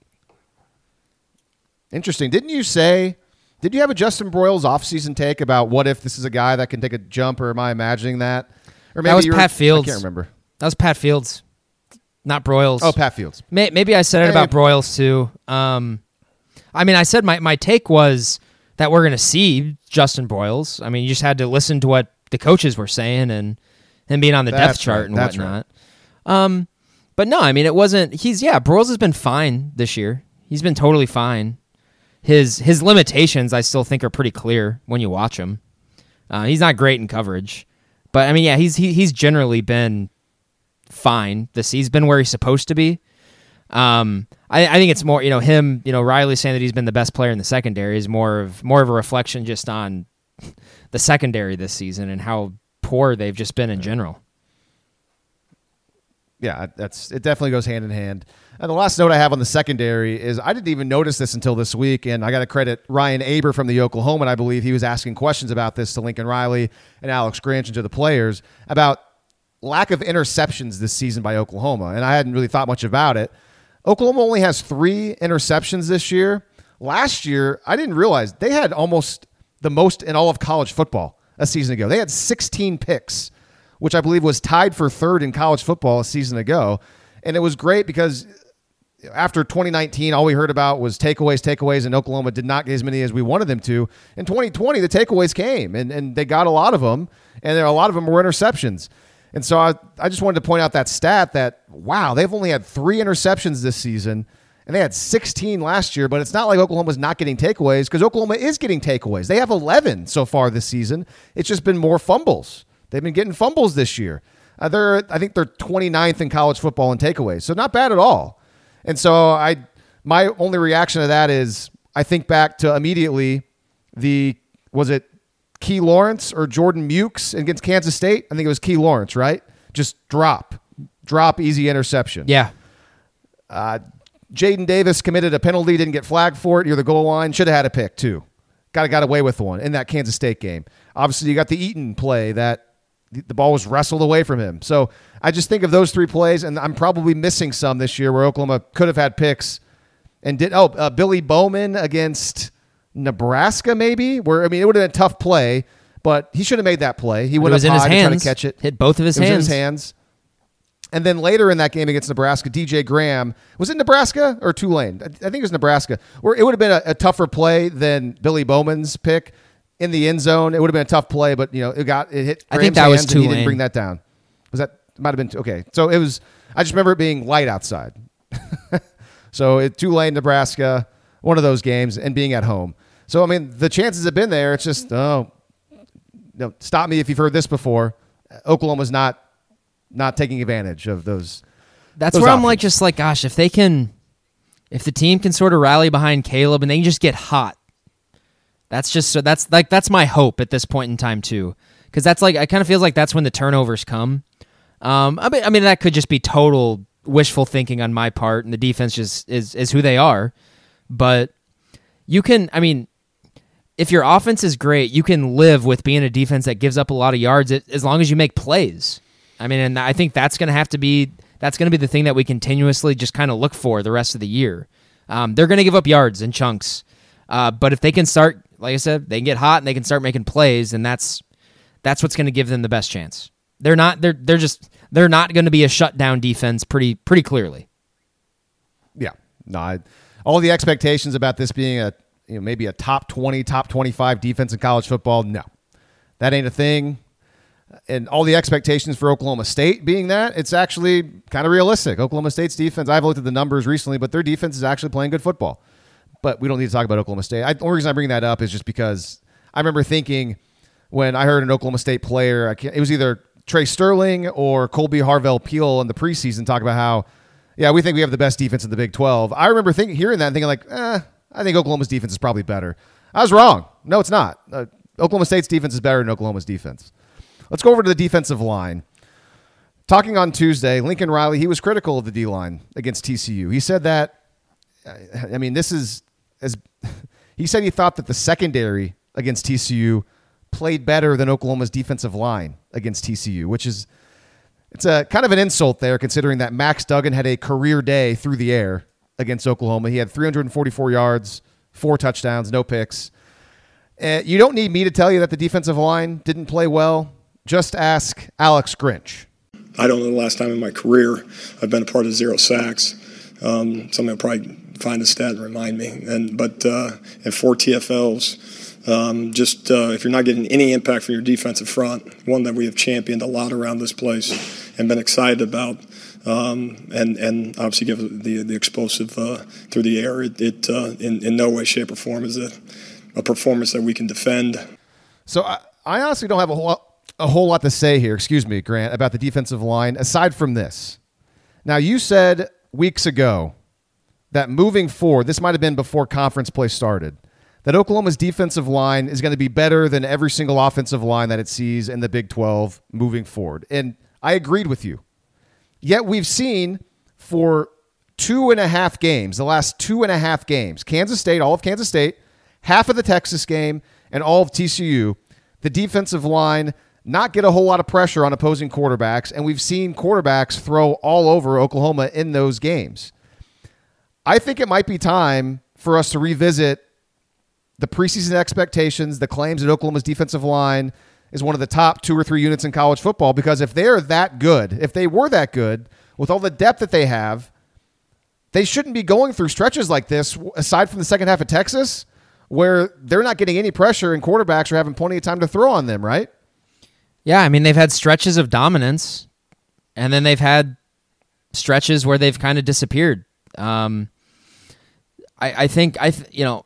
Interesting. Didn't you say? Did you have a Justin Broiles offseason take about what if this is a guy that can take a jump, or am I imagining that? Or maybe That was you were- Pat Fields. I can't remember. That was Pat Fields, not Broiles. Oh, Pat Fields. May, maybe I said it Hey. about Broiles too. Um, I mean, I said my, my take was that we're going to see Justin Broiles. I mean, you just had to listen to what the coaches were saying and him being on the That's depth chart right. and whatnot. Um, but no, I mean, it wasn't. He's yeah, Broiles has been fine this year. He's been totally fine. His his limitations, I still think, are pretty clear when you watch him. Uh, he's not great in coverage, but I mean, yeah, he's he, he's generally been fine. This he's been where he's supposed to be. Um, I, I think it's more, you know, him, you know, Riley saying that he's been the best player in the secondary is more of more of a reflection just on the secondary this season and how poor they've just been in general. Yeah, that's it. Definitely goes hand in hand. And the last note I have on the secondary is I didn't even notice this until this week, and I got to credit Ryan Aber from the Oklahoman. I believe he was asking questions about this to Lincoln Riley and Alex Grinch and to the players about lack of interceptions this season by Oklahoma, and I hadn't really thought much about it. Oklahoma only has three interceptions this year. Last year, I didn't realize they had almost the most in all of college football a season ago. They had 16 picks, which I believe was tied for third in college football a season ago. And it was great because after 2019, all we heard about was takeaways, takeaways, and Oklahoma did not get as many as we wanted them to. In 2020, the takeaways came, and, and they got a lot of them, and there a lot of them were interceptions. And so I, I just wanted to point out that stat that, wow, they've only had three interceptions this season, and they had 16 last year, but it's not like Oklahoma's not getting takeaways because Oklahoma is getting takeaways. They have 11 so far this season. It's just been more fumbles. They've been getting fumbles this year. Uh, they're, I think they're 29th in college football in takeaways, so not bad at all. And so I, my only reaction to that is I think back to immediately the was it Key Lawrence or Jordan Mukes against Kansas State? I think it was Key Lawrence, right? Just drop, drop, easy interception. Yeah. Uh, Jaden Davis committed a penalty, didn't get flagged for it near the goal line. Should have had a pick too. got got away with one in that Kansas State game. Obviously, you got the Eaton play that the ball was wrestled away from him. So I just think of those three plays, and I'm probably missing some this year where Oklahoma could have had picks and did. Oh, uh, Billy Bowman against Nebraska, maybe. Where I mean, it would have been a tough play, but he should have made that play. He was up in his high to try hands. to catch it. Hit both of his It hands. his hands. And then later in that game against Nebraska, DJ Graham was it Nebraska or Tulane? I I think it was Nebraska. Where it would have been a, a tougher play than Billy Bowman's pick in the end zone. It would have been a tough play, but you know it got it hit. I think that was and He didn't bring that down. Was that might have been okay? So it was. I just remember it being light outside. so it Tulane, Nebraska, one of those games, and being at home. So I mean, the chances have been there. It's just oh, no, stop me if you've heard this before. Oklahoma's not not taking advantage of those. That's those where I'm like, just like, gosh, if they can, if the team can sort of rally behind Caleb and they can just get hot, that's just so that's like that's my hope at this point in time too, because that's like I kind of feels like that's when the turnovers come. Um, I mean, I mean that could just be total wishful thinking on my part, and the defense just is is who they are, but you can, I mean. If your offense is great, you can live with being a defense that gives up a lot of yards as long as you make plays. I mean, and I think that's going to have to be that's going to be the thing that we continuously just kind of look for the rest of the year. Um, they're going to give up yards in chunks, uh, but if they can start, like I said, they can get hot and they can start making plays, and that's that's what's going to give them the best chance. They're not they're they're just they're not going to be a shutdown defense pretty pretty clearly. Yeah, no, I, all the expectations about this being a you know maybe a top twenty, top twenty-five defense in college football. No, that ain't a thing. And all the expectations for Oklahoma State being that it's actually kind of realistic. Oklahoma State's defense. I've looked at the numbers recently, but their defense is actually playing good football. But we don't need to talk about Oklahoma State. I, the only reason I bring that up is just because I remember thinking when I heard an Oklahoma State player, it was either Tre Sterling or Kolby Harvell Peel in the preseason talk about how, yeah, we think we have the best defense in the Big 12. I remember hearing that and thinking like, eh, I think Oklahoma's defense is probably better. I was wrong. No, it's not. Uh, Oklahoma State's defense is better than Oklahoma's defense. Let's go over to the defensive line. Talking on Tuesday, Lincoln Riley, he was critical of the D line against TCU. He said that, I mean, this is as he said he thought that the secondary against TCU played better than Oklahoma's defensive line against TCU, which is it's a kind of an insult there considering that Max Duggan had a career day through the air against Oklahoma. He had 344 yards, four touchdowns, no picks. Uh, you don't need me to tell you that the defensive line didn't play well. Just ask Alex Grinch. I don't know the last time in my career I've been a part of zero sacks. Um, something I'll probably find a stat and remind me. And but uh, and four TFLs. Um, just uh, if you're not getting any impact from your defensive front, one that we have championed a lot around this place and been excited about, um, and and obviously give the the explosive uh, through the air. It, it uh, in in no way, shape, or form is it a performance that we can defend. So I, I honestly don't have a whole a whole lot to say here. Excuse me, Grant, about the defensive line. Aside from this, now you said weeks ago that moving forward, this might have been before conference play started, that Oklahoma's defensive line is going to be better than every single offensive line that it sees in the Big 12 moving forward. And I agreed with you. Yet we've seen for two and a half games, the last two and a half games, Kansas State, all of Kansas State, half of the Texas game, and all of TCU, the defensive line not get a whole lot of pressure on opposing quarterbacks. And we've seen quarterbacks throw all over Oklahoma in those games. I think it might be time for us to revisit the preseason expectations, the claims that Oklahoma's defensive line is one of the top two or three units in college football. Because if they're that good, if they were that good, with all the depth that they have, they shouldn't be going through stretches like this, aside from the second half of Texas, where they're not getting any pressure and quarterbacks are having plenty of time to throw on them, right? Yeah, I mean they've had stretches of dominance, and then they've had stretches where they've kind of disappeared. Um, I, I think I th- you know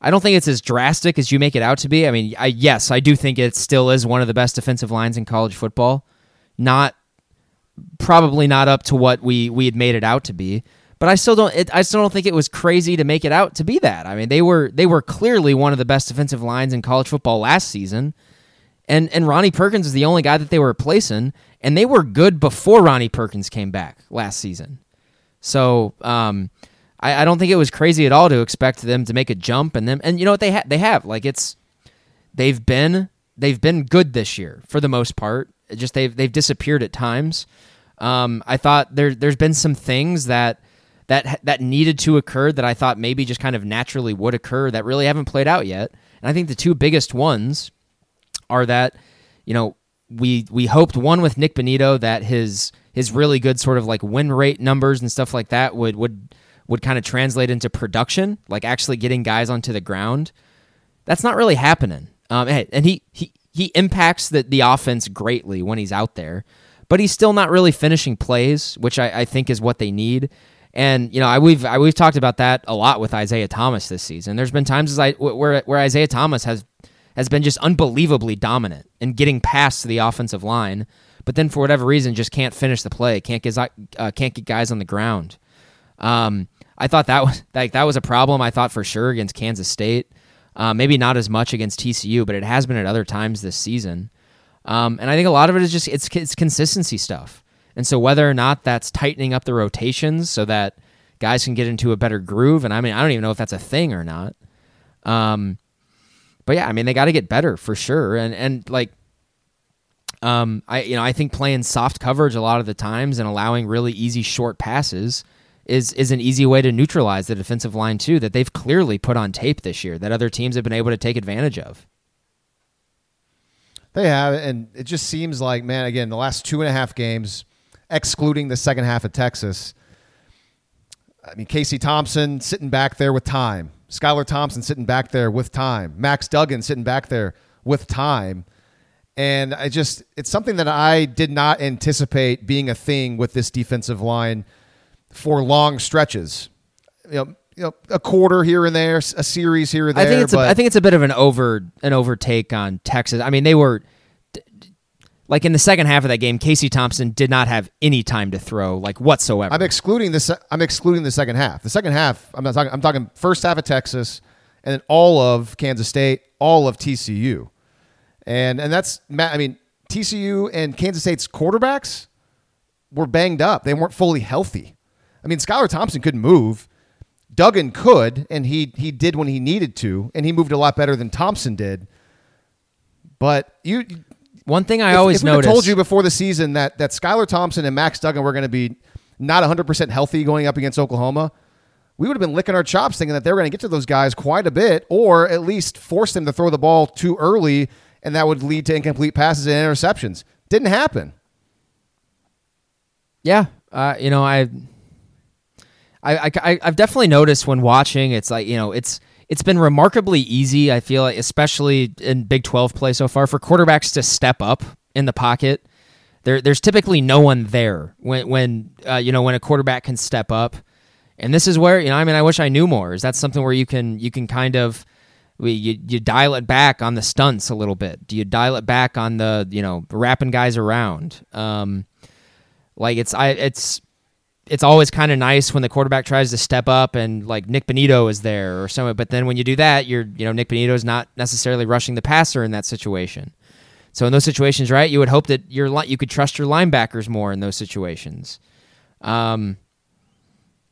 I don't think it's as drastic as you make it out to be. I mean, I, yes, I do think it still is one of the best defensive lines in college football. Not probably not up to what we we had made it out to be, but I still don't. It, I still don't think it was crazy to make it out to be that. I mean, they were they were clearly one of the best defensive lines in college football last season. And and Ronnie Perkins is the only guy that they were replacing, and they were good before Ronnie Perkins came back last season. So um, I, I don't think it was crazy at all to expect them to make a jump and them and you know what they ha- they have like it's they've been they've been good this year for the most part. Just they've they've disappeared at times. Um, I thought there there's been some things that that that needed to occur that I thought maybe just kind of naturally would occur that really haven't played out yet. And I think the two biggest ones are that you know we we hoped one with Nick Bonitto that his his really good sort of like win rate numbers and stuff like that would would would kind of translate into production, like actually getting guys onto the ground. That's not really happening. Um, and he he he impacts the the offense greatly when he's out there, but he's still not really finishing plays, which I, I think is what they need. And you know, I, we've I, we've talked about that a lot with Isaiah Thomas this season. There's been times as I, where where Isaiah Thomas has has been just unbelievably dominant in getting past the offensive line, but then for whatever reason just can't finish the play, can't get uh, can't get guys on the ground. Um, I thought that was like that was a problem. I thought for sure against Kansas State. Uh, maybe not as much against TCU, but it has been at other times this season. Um, and I think a lot of it is just it's it's consistency stuff. And so whether or not that's tightening up the rotations so that guys can get into a better groove, and I mean I don't even know if that's a thing or not. Um, but yeah, I mean they got to get better for sure. And and like, um, I you know I think playing soft coverage a lot of the times and allowing really easy short passes is is an easy way to neutralize the defensive line too that they've clearly put on tape this year that other teams have been able to take advantage of. They have, and it just seems like man, again, the last two and a half games, excluding the second half of Texas. I mean, Casey Thompson sitting back there with time. Skylar Thompson sitting back there with time. Max Duggan sitting back there with time. And I just, it's something that I did not anticipate being a thing with this defensive line for long stretches. You know, you know, a quarter here and there, a series here or there. I think it's a, I think it's a bit of an over an overtake on Texas. I mean, they were like in the second half of that game, Casey Thompson did not have any time to throw like whatsoever. I'm excluding this. I'm excluding the second half. The second half, I'm not talking. I'm talking first half of Texas, and then all of Kansas State, all of TCU, and and that's I mean TCU and Kansas State's quarterbacks were banged up. They weren't fully healthy. I mean, Skylar Thompson couldn't move. Duggan could, and he he did when he needed to, and he moved a lot better than Thompson did. But you, one thing I if, always if noticed, told you before the season that that Skylar Thompson and Max Duggan were going to be not 100 percent healthy going up against Oklahoma, we would have been licking our chops thinking that they were going to get to those guys quite a bit, or at least force them to throw the ball too early, and that would lead to incomplete passes and interceptions. Didn't happen. Yeah, uh, you know I I, I I've definitely noticed when watching. It's like you know, it's it's been remarkably easy. I feel like, especially in Big Twelve play so far, for quarterbacks to step up in the pocket. There, there's typically no one there when when uh, you know when a quarterback can step up, and this is where you know. I mean, I wish I knew more. Is that something where you can you can kind of you, you dial it back on the stunts a little bit? Do you dial it back on the you know wrapping guys around? Um, like it's I it's it's always kind of nice when the quarterback tries to step up and like Nick Bonitto is there or something. But then when you do that, you're you know Nick Bonitto is not necessarily rushing the passer in that situation. So in those situations, right, you would hope that your you could trust your linebackers more in those situations. Um,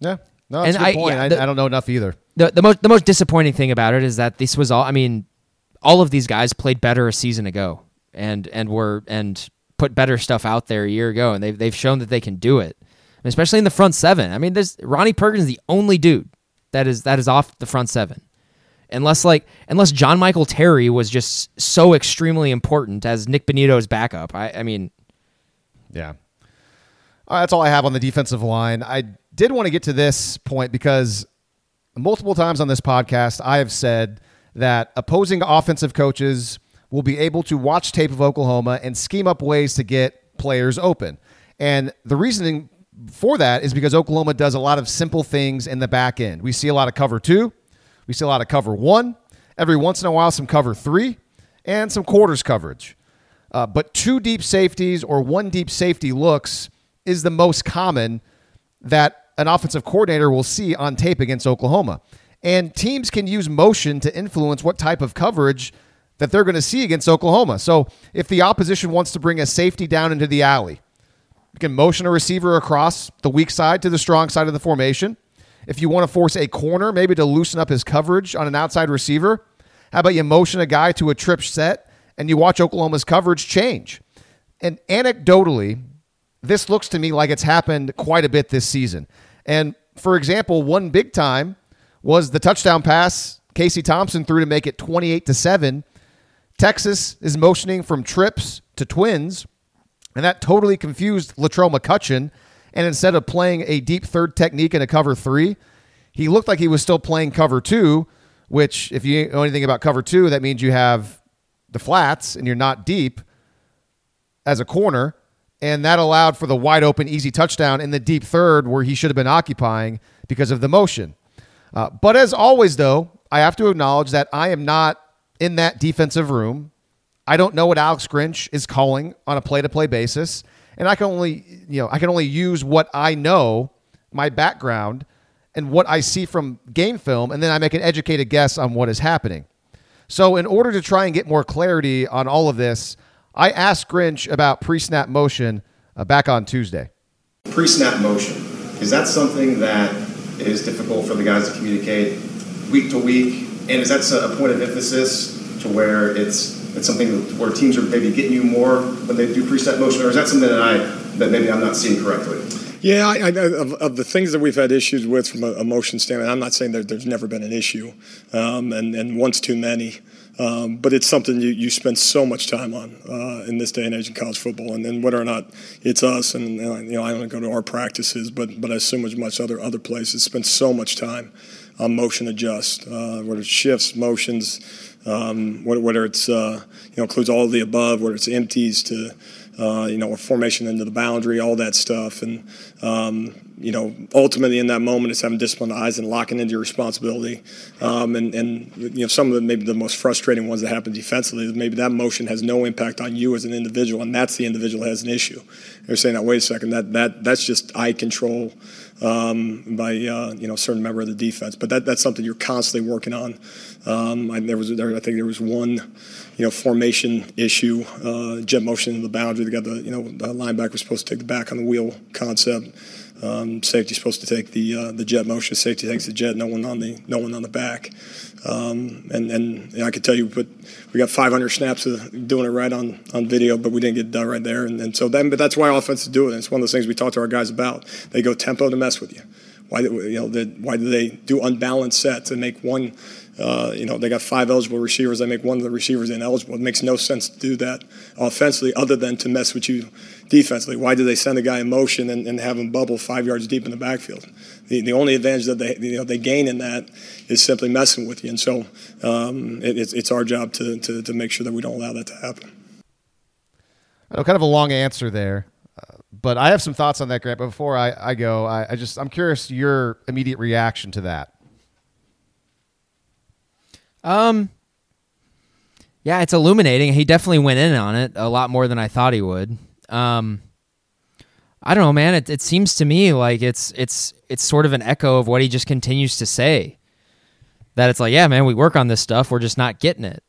yeah, no, that's a good I, point. Yeah, the, I, I don't know enough either. The the most the most disappointing thing about it is that this was all. I mean, all of these guys played better a season ago and and were and put better stuff out there a year ago, and they've they've shown that they can do it especially in the front seven. I mean, there's Ronnie Perkins, is the only dude that is that is off the front seven, unless like unless John Michael Terry was just so extremely important as Nick Bonitto's backup. I, I mean, yeah, uh, that's all I have on the defensive line. I did want to get to this point because multiple times on this podcast I have said that opposing offensive coaches will be able to watch tape of Oklahoma and scheme up ways to get players open. And the reasoning for that is because Oklahoma does a lot of simple things in the back end. We see a lot of cover two, we see a lot of cover one, every once in a while, some cover three, and some quarters coverage. Uh, but two deep safeties or one deep safety looks is the most common that an offensive coordinator will see on tape against Oklahoma. And teams can use motion to influence what type of coverage that they're going to see against Oklahoma. So if the opposition wants to bring a safety down into the alley, can motion a receiver across the weak side to the strong side of the formation. if you want to force a corner, maybe to loosen up his coverage on an outside receiver, how about you motion a guy to a trip set and you watch Oklahoma's coverage change? And anecdotally, this looks to me like it's happened quite a bit this season. And for example, one big time was the touchdown pass Casey Thompson threw to make it 28 to 7. Texas is motioning from trips to twins, and that totally confused Latrell McCutchin. And instead of playing a deep third technique in a cover three, he looked like he was still playing cover two, which, if you know anything about cover two, that means you have the flats and you're not deep as a corner. And that allowed for the wide open, easy touchdown in the deep third where he should have been occupying because of the motion. Uh, but as always, though, I have to acknowledge that I am not in that defensive room. I don't know what Alex Grinch is calling on a play-to-play basis, and I can only, you know, I can only use what I know, my background, and what I see from game film, and then I make an educated guess on what is happening. So, in order to try and get more clarity on all of this, I asked Grinch about pre-snap motion uh, back on Tuesday. Pre-snap motion is that something that is difficult for the guys to communicate week to week? And is that a point of emphasis to where it's it's something where teams are maybe getting you more when they do pre-snap motion, or is that something that I that maybe I'm not seeing correctly? Yeah, I, I, of, of, the things that we've had issues with from a, a motion standpoint, I'm not saying that there's never been an issue, um, and, and once too many. Um, but it's something you, you spend so much time on uh, in this day and age in college football, and then whether or not it's us, and, and you know I don't go to our practices, but but I assume as much other other places spend so much time on motion adjust, uh, whether it's shifts, motions, um, whether it's uh, you know includes all of the above, whether it's empties to uh, you know, a formation into the boundary, all that stuff. And, um, you know, ultimately in that moment, it's having disciplined eyes and locking into your responsibility. Um, and, and, you know, some of the maybe the most frustrating ones that happen defensively, maybe that motion has no impact on you as an individual, and that's the individual has an issue. They're saying, that, wait a second, that, that, that's just eye control um, by, uh, you know, a certain member of the defense. But that, that's something you're constantly working on. Um, I, there was, there, I think there was one you know, formation issue, uh, jet motion in the boundary. They got the, you know, the linebacker was supposed to take the back on the wheel concept. Um, safety supposed to take the uh, the jet motion. Safety takes the jet. No one on the no one on the back. Um, and and you know, I could tell you, but we got 500 snaps of doing it right on, on video, but we didn't get it done right there. And, and so then, but that's why offenses do it. It's one of those things we talk to our guys about. They go tempo to mess with you. Why, do, you know, why do they do unbalanced sets and make one uh, you know, they got five eligible receivers. They make one of the receivers ineligible. It makes no sense to do that offensively other than to mess with you defensively. Why do they send a guy in motion and, and have him bubble five yards deep in the backfield? The, the only advantage that they, you know, they gain in that is simply messing with you. And so um, it, it's, it's our job to, to, to make sure that we don't allow that to happen. I know, kind of a long answer there, uh, but I have some thoughts on that, Grant. But before I, I go, I, I just I'm curious your immediate reaction to that. Um, yeah, it's illuminating. He definitely went in on it a lot more than I thought he would. Um, I don't know, man. It, it seems to me like it's it's it's sort of an echo of what he just continues to say. That it's like, yeah, man, we work on this stuff. We're just not getting it.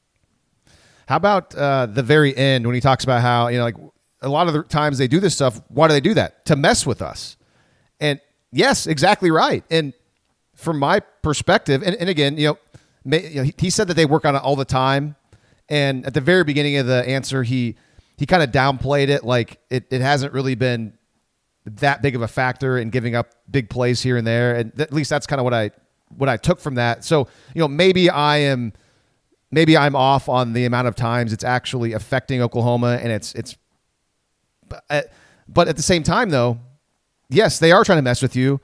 How about uh, the very end when he talks about how you know, like a lot of the times they do this stuff. Why do they do that? To mess with us. And yes, exactly right. And from my perspective, and, and again, you know, he said that they work on it all the time. And at the very beginning of the answer, he he kind of downplayed it, like it, it hasn't really been that big of a factor in giving up big plays here and there. And at least that's kind of what I what I took from that. So you know, maybe I am maybe I'm off on the amount of times it's actually affecting Oklahoma, and it's it's. Uh, but at the same time, though, yes, they are trying to mess with you,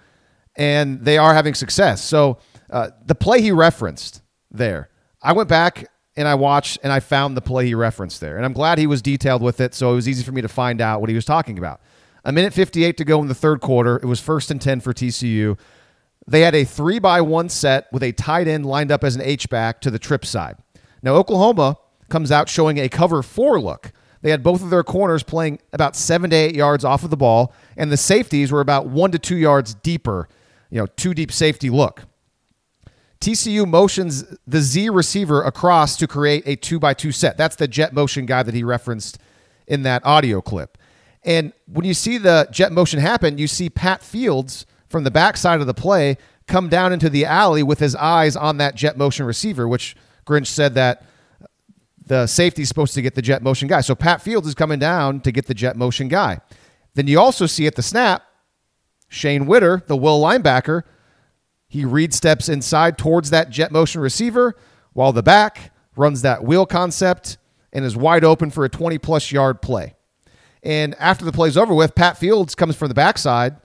and they are having success. So uh, the play he referenced there. I went back and I watched and I found the play he referenced there. And I'm glad he was detailed with it, so it was easy for me to find out what he was talking about. A minute 58 to go in the third quarter. It was first and 10 for TCU. They had a three by one set with a tight end lined up as an H-back to the trip side. Now, Oklahoma comes out showing a cover four look. They had both of their corners playing about seven to eight yards off of the ball, and the safeties were about one to two yards deeper, you know, two deep safety look. TCU motions the Z receiver across to create a two by two set. That's the jet motion guy that he referenced in that audio clip. And when you see the jet motion happen, you see Pat Fields from the backside of the play come down into the alley with his eyes on that jet motion receiver, which Grinch said that the safety's supposed to get the jet motion guy. So Pat Fields is coming down to get the jet motion guy. Then you also see at the snap, Shane Whitter, the will linebacker, he read steps inside towards that jet motion receiver while the back runs that wheel concept and is wide open for a 20 plus yard play. And after the play's over with, Pat Fields comes from the backside,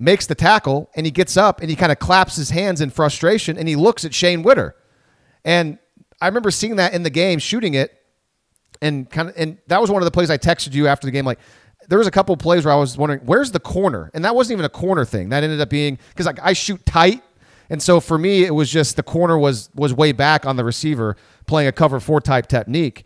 makes the tackle, and he gets up and he kind of claps his hands in frustration and he looks at Shane Whitter. And I remember seeing that in the game, shooting it, and kind of, and that was one of the plays I texted you after the game. Like, there was a couple plays where I was wondering, where's the corner? And that wasn't even a corner thing. That ended up being because like I shoot tight, and so for me, it was just the corner was was way back on the receiver playing a cover four type technique,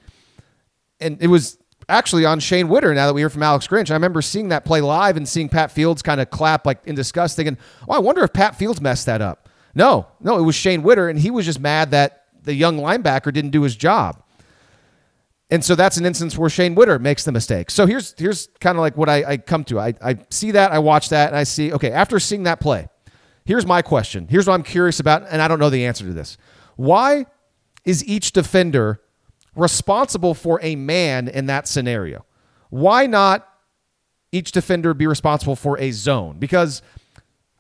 and it was actually on Shane Whitter. Now that we hear from Alex Grinch, I remember seeing that play live and seeing Pat Fields kind of clap like in disgust, thinking, "Oh, I wonder if Pat Fields messed that up." No, no, it was Shane Whitter, and he was just mad that the young linebacker didn't do his job. And so that's an instance where Shane Whitter makes the mistake. So here's here's kind of like what I, I come to. I, I see that, I watch that, and I see, okay, after seeing that play, here's my question. Here's what I'm curious about, and I don't know the answer to this. Why is each defender responsible for a man in that scenario? Why not each defender be responsible for a zone? Because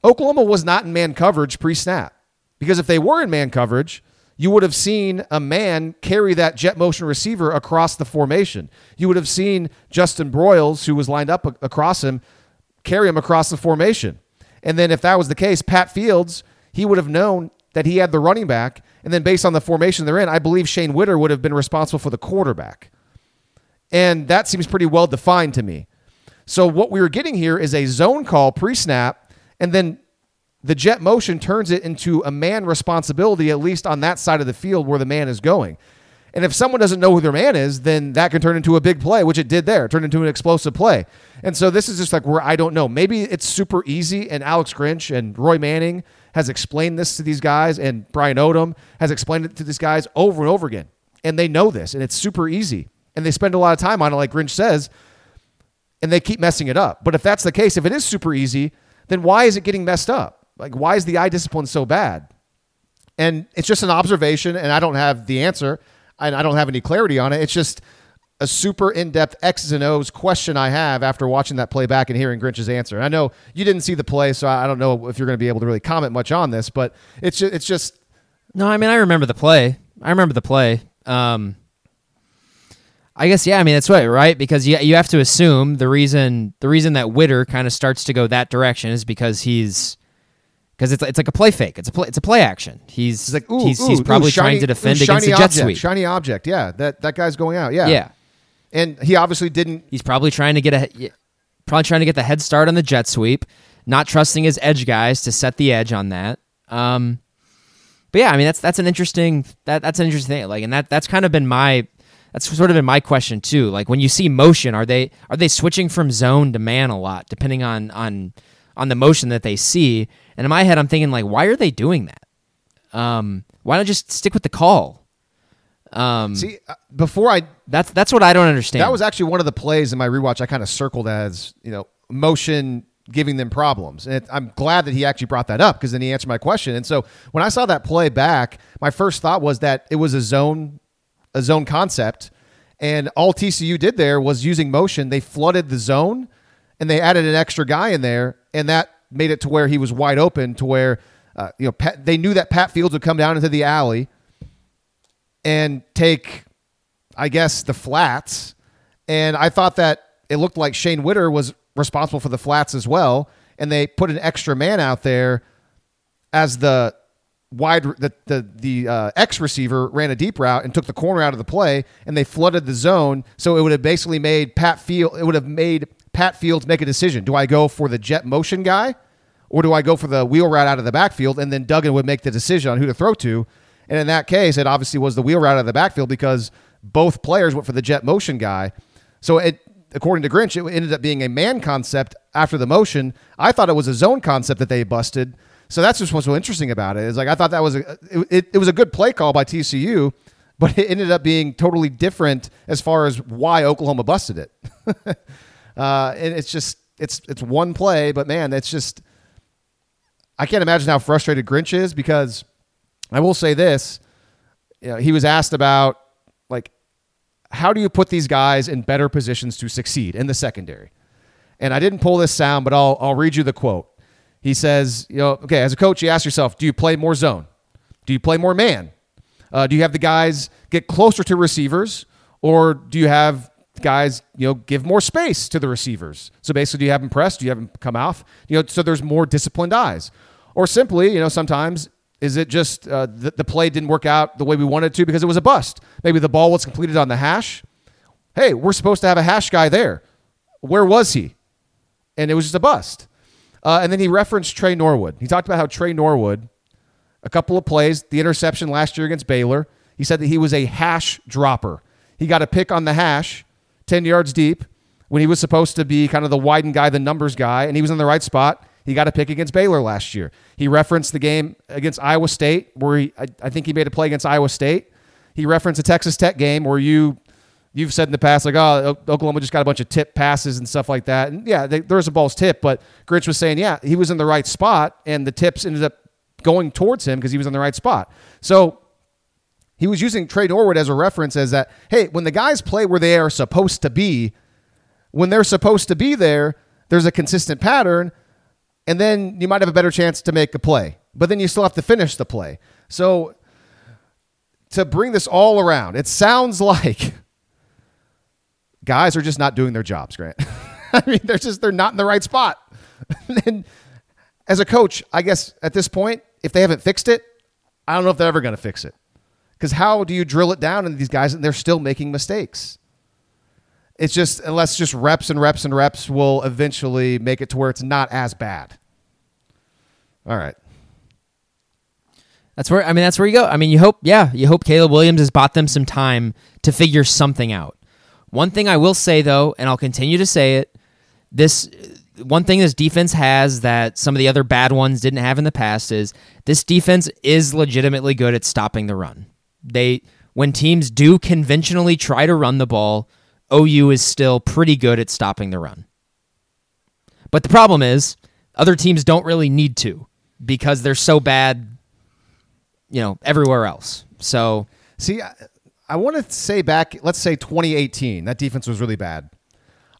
Oklahoma was not in man coverage pre snap. Because if they were in man coverage, you would have seen a man carry that jet motion receiver across the formation. You would have seen Justin Broiles, who was lined up across him, carry him across the formation. And then if that was the case, Pat Fields, he would have known that he had the running back. And then based on the formation they're in, I believe Shane Whitter would have been responsible for the quarterback. And that seems pretty well defined to me. So what we were getting here is a zone call pre-snap, and then the jet motion turns it into a man responsibility, at least on that side of the field where the man is going. And if someone doesn't know who their man is, then that can turn into a big play, which it did there, turned into an explosive play. And so this is just like where I don't know. Maybe it's super easy, and Alex Grinch and Roy Manning has explained this to these guys, and Brian Odom has explained it to these guys over and over again. And they know this, and it's super easy. And they spend a lot of time on it, like Grinch says, and they keep messing it up. But if that's the case, if it is super easy, then why is it getting messed up? Like, why is the eye discipline so bad? And it's just an observation, and I don't have the answer, and I don't have any clarity on it. It's just a super in-depth X's and O's question I have after watching that play back and hearing Grinch's answer. And I know you didn't see the play, so I don't know if you're going to be able to really comment much on this, but it's just, it's just. No, I mean I remember the play. I remember the play. Um, I guess yeah. I mean that's right, right? Because you you have to assume the reason the reason that Whitter kind of starts to go that direction is because he's because it's it's like a play fake. It's a play. It's a play action. He's, He's like, ooh, he's, ooh, he's probably ooh, shiny- trying to defend against the jet object, sweep. Shiny object, yeah. That that guy's going out, yeah. Yeah, And he obviously didn't. he's probably trying to get a probably trying to get the head start on the jet sweep, not trusting his edge guys to set the edge on that. Um, but yeah, I mean that's that's an interesting that that's an interesting thing. Like, and that that's kind of been my that's sort of been my question too. Like when you see motion, are they are they switching from zone to man a lot, depending on on on the motion that they see? And in my head, I'm thinking like, why are they doing that? Um, why not just stick with the call? Um, See, uh, before I that's that's what I don't understand. That was actually one of the plays in my rewatch I kind of circled as, you know, motion giving them problems. And it, I'm glad that he actually brought that up because then he answered my question. And so when I saw that play back, my first thought was that it was a zone a zone concept and all TCU did there was using motion, they flooded the zone and they added an extra guy in there and that made it to where he was wide open to where uh, you know Pat, they knew that Pat Fields would come down into the alley and take I guess, the flats. And I thought that it looked like Shane Whitter was responsible for the flats as well. And they put an extra man out there as the wide the the, the uh, X receiver ran a deep route and took the corner out of the play, and they flooded the zone. So it would have basically made Pat Field. It would have made Pat Fields make a decision: Do I go for the jet motion guy, or do I go for the wheel route out of the backfield? And then Duggan would make the decision on who to throw to. And in that case, it obviously was the wheel route out of the backfield because both players went for the jet motion guy. So it, according to Grinch, it ended up being a man concept after the motion. I thought it was a zone concept that they busted. So that's just what's so interesting about it. Is like I thought that was a it, it, it was a good play call by TCU, but it ended up being totally different as far as why Oklahoma busted it. uh, and it's just it's it's one play, but man, it's just I can't imagine how frustrated Grinch is because I will say this. You know, he was asked about like how do you put these guys in better positions to succeed in the secondary? And I didn't pull this sound, but I'll I'll read you the quote. He says, you know, okay, as a coach, you ask yourself, do you play more zone? Do you play more man? Uh, do you have the guys get closer to receivers, or do you have guys, you know, give more space to the receivers? So basically, do you have them pressed? Do you have them come off? You know, so there's more disciplined eyes, or simply, you know, sometimes is it just uh, the, the play didn't work out the way we wanted to because it was a bust? Maybe the ball was completed on the hash. Hey, we're supposed to have a hash guy there. Where was he? And it was just a bust. Uh, and then he referenced Tre Norwood. He talked about how Tre Norwood a couple of plays, the interception last year against Baylor. He said that he was a hash dropper. He got a pick on the hash, 10 yards deep, when he was supposed to be kind of the widen guy, the numbers guy, and he was in the right spot. He got a pick against Baylor last year. He referenced the game against Iowa State, where he, I, I think he made a play against Iowa State. He referenced a Texas Tech game where you you've said in the past, like, oh, Oklahoma just got a bunch of tip passes and stuff like that. And yeah, they, there's a ball's tip, but Grinch was saying, yeah, he was in the right spot, and the tips ended up going towards him because he was in the right spot. So he was using Tre Norwood as a reference as that, hey, when the guys play where they are supposed to be, when they're supposed to be there, there's a consistent pattern, and then you might have a better chance to make a play. But then you still have to finish the play. So to bring this all around, it sounds like guys are just not doing their jobs, Grant. I mean, they're just they're not in the right spot. and as a coach, I guess at this point, if they haven't fixed it, I don't know if they're ever going to fix it. Because how do you drill it down into these guys and they're still making mistakes? It's just, unless just reps and reps and reps will eventually make it to where it's not as bad. All right. That's where I mean that's where you go. I mean you hope yeah, you hope Caleb Williams has bought them some time to figure something out. One thing I will say though, and I'll continue to say it, this one thing this defense has that some of the other bad ones didn't have in the past is this defense is legitimately good at stopping the run. They when teams do conventionally try to run the ball, OU is still pretty good at stopping the run. But the problem is other teams don't really need to because they're so bad, you know, everywhere else. So see, I, I want to say back, let's say 2018, that defense was really bad.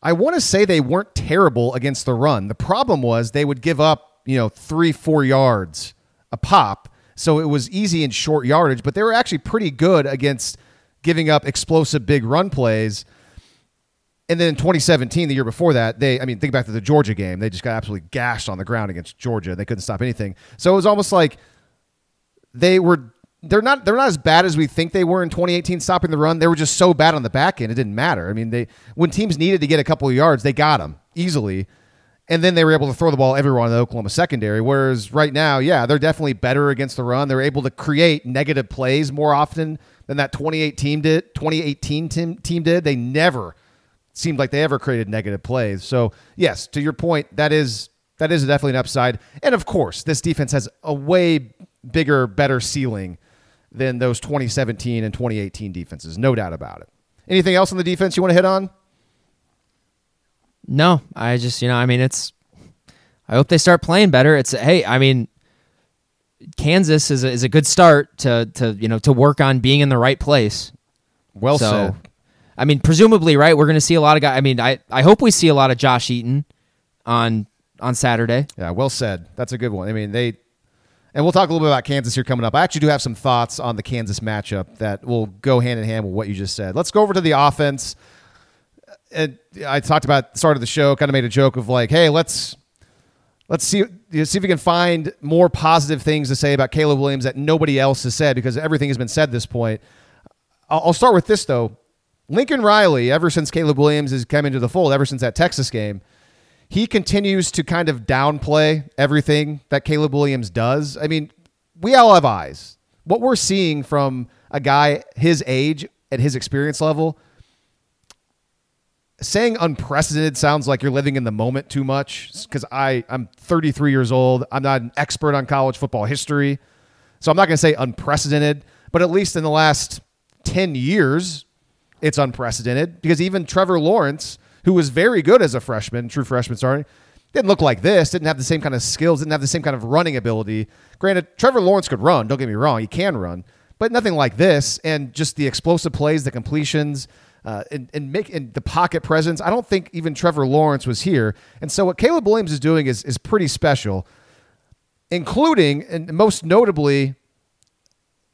I want to say they weren't terrible against the run. The problem was they would give up, you know, three, four yards a pop. So it was easy in short yardage, but they were actually pretty good against giving up explosive big run plays. And then in 2017, the year before that, they, I mean, think back to the Georgia game. They just got absolutely gashed on the ground against Georgia. They couldn't stop anything. So it was almost like they were they're not they're not as bad as we think they were in 2018 stopping the run. They were just so bad on the back end it didn't matter. I mean, they when teams needed to get a couple of yards, they got them easily. And then they were able to throw the ball everywhere in the Oklahoma secondary. Whereas right now, yeah, they're definitely better against the run. They're able to create negative plays more often than that 2018 did. 2018 team, team did. They never seemed like they ever created negative plays. So yes, to your point, that is that is definitely an upside. And of course, this defense has a way bigger, better ceiling than those 2017 and 2018 defenses. No doubt about it. Anything else on the defense you want to hit on? No, I just, you know, I mean, it's, I hope they start playing better. It's, hey, I mean, Kansas is a, is a good start to, to, you know, to work on being in the right place. Well so, said. I mean, presumably, right? We're going to see a lot of guys. I mean, I, I hope we see a lot of Josh Eaton on on Saturday. Yeah, well said. That's a good one. I mean, they and we'll talk a little bit about Kansas here coming up. I actually do have some thoughts on the Kansas matchup that will go hand in hand with what you just said. Let's go over to the offense. And I talked about start of the show, kind of made a joke of like, hey, let's let's see see if we can find more positive things to say about Caleb Williams that nobody else has said because everything has been said this point. I'll start with this though. Lincoln Riley, ever since Caleb Williams has come into the fold, ever since that Texas game, he continues to kind of downplay everything that Caleb Williams does. I mean, we all have eyes. What we're seeing from a guy his age at his experience level, saying unprecedented sounds like you're living in the moment too much because I I'm 33 years old. I'm not an expert on college football history, so I'm not going to say unprecedented, but at least in the last 10 years, it's unprecedented because even Trevor Lawrence who was very good as a freshman, true freshman, sorry, didn't look like this, didn't have the same kind of skills, didn't have the same kind of running ability. Granted, Trevor Lawrence could run, don't get me wrong, he can run, but nothing like this. And just the explosive plays, the completions, uh, and, and make and the pocket presence. I don't think even Trevor Lawrence was here. And so what Caleb Williams is doing is is pretty special, including and most notably,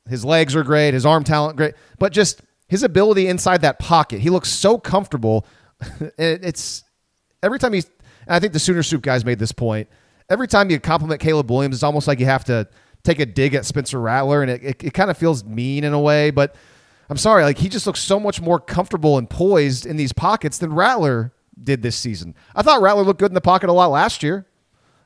his legs are great, his arm talent great, but just his ability inside that pocket. He looks so comfortable. it's every time he's. I think the Sooner Soup guys made this point. Every time you compliment Caleb Williams, it's almost like you have to take a dig at Spencer Rattler, and it, it, it kind of feels mean in a way. But I'm sorry, like he just looks so much more comfortable and poised in these pockets than Rattler did this season. I thought Rattler looked good in the pocket a lot last year.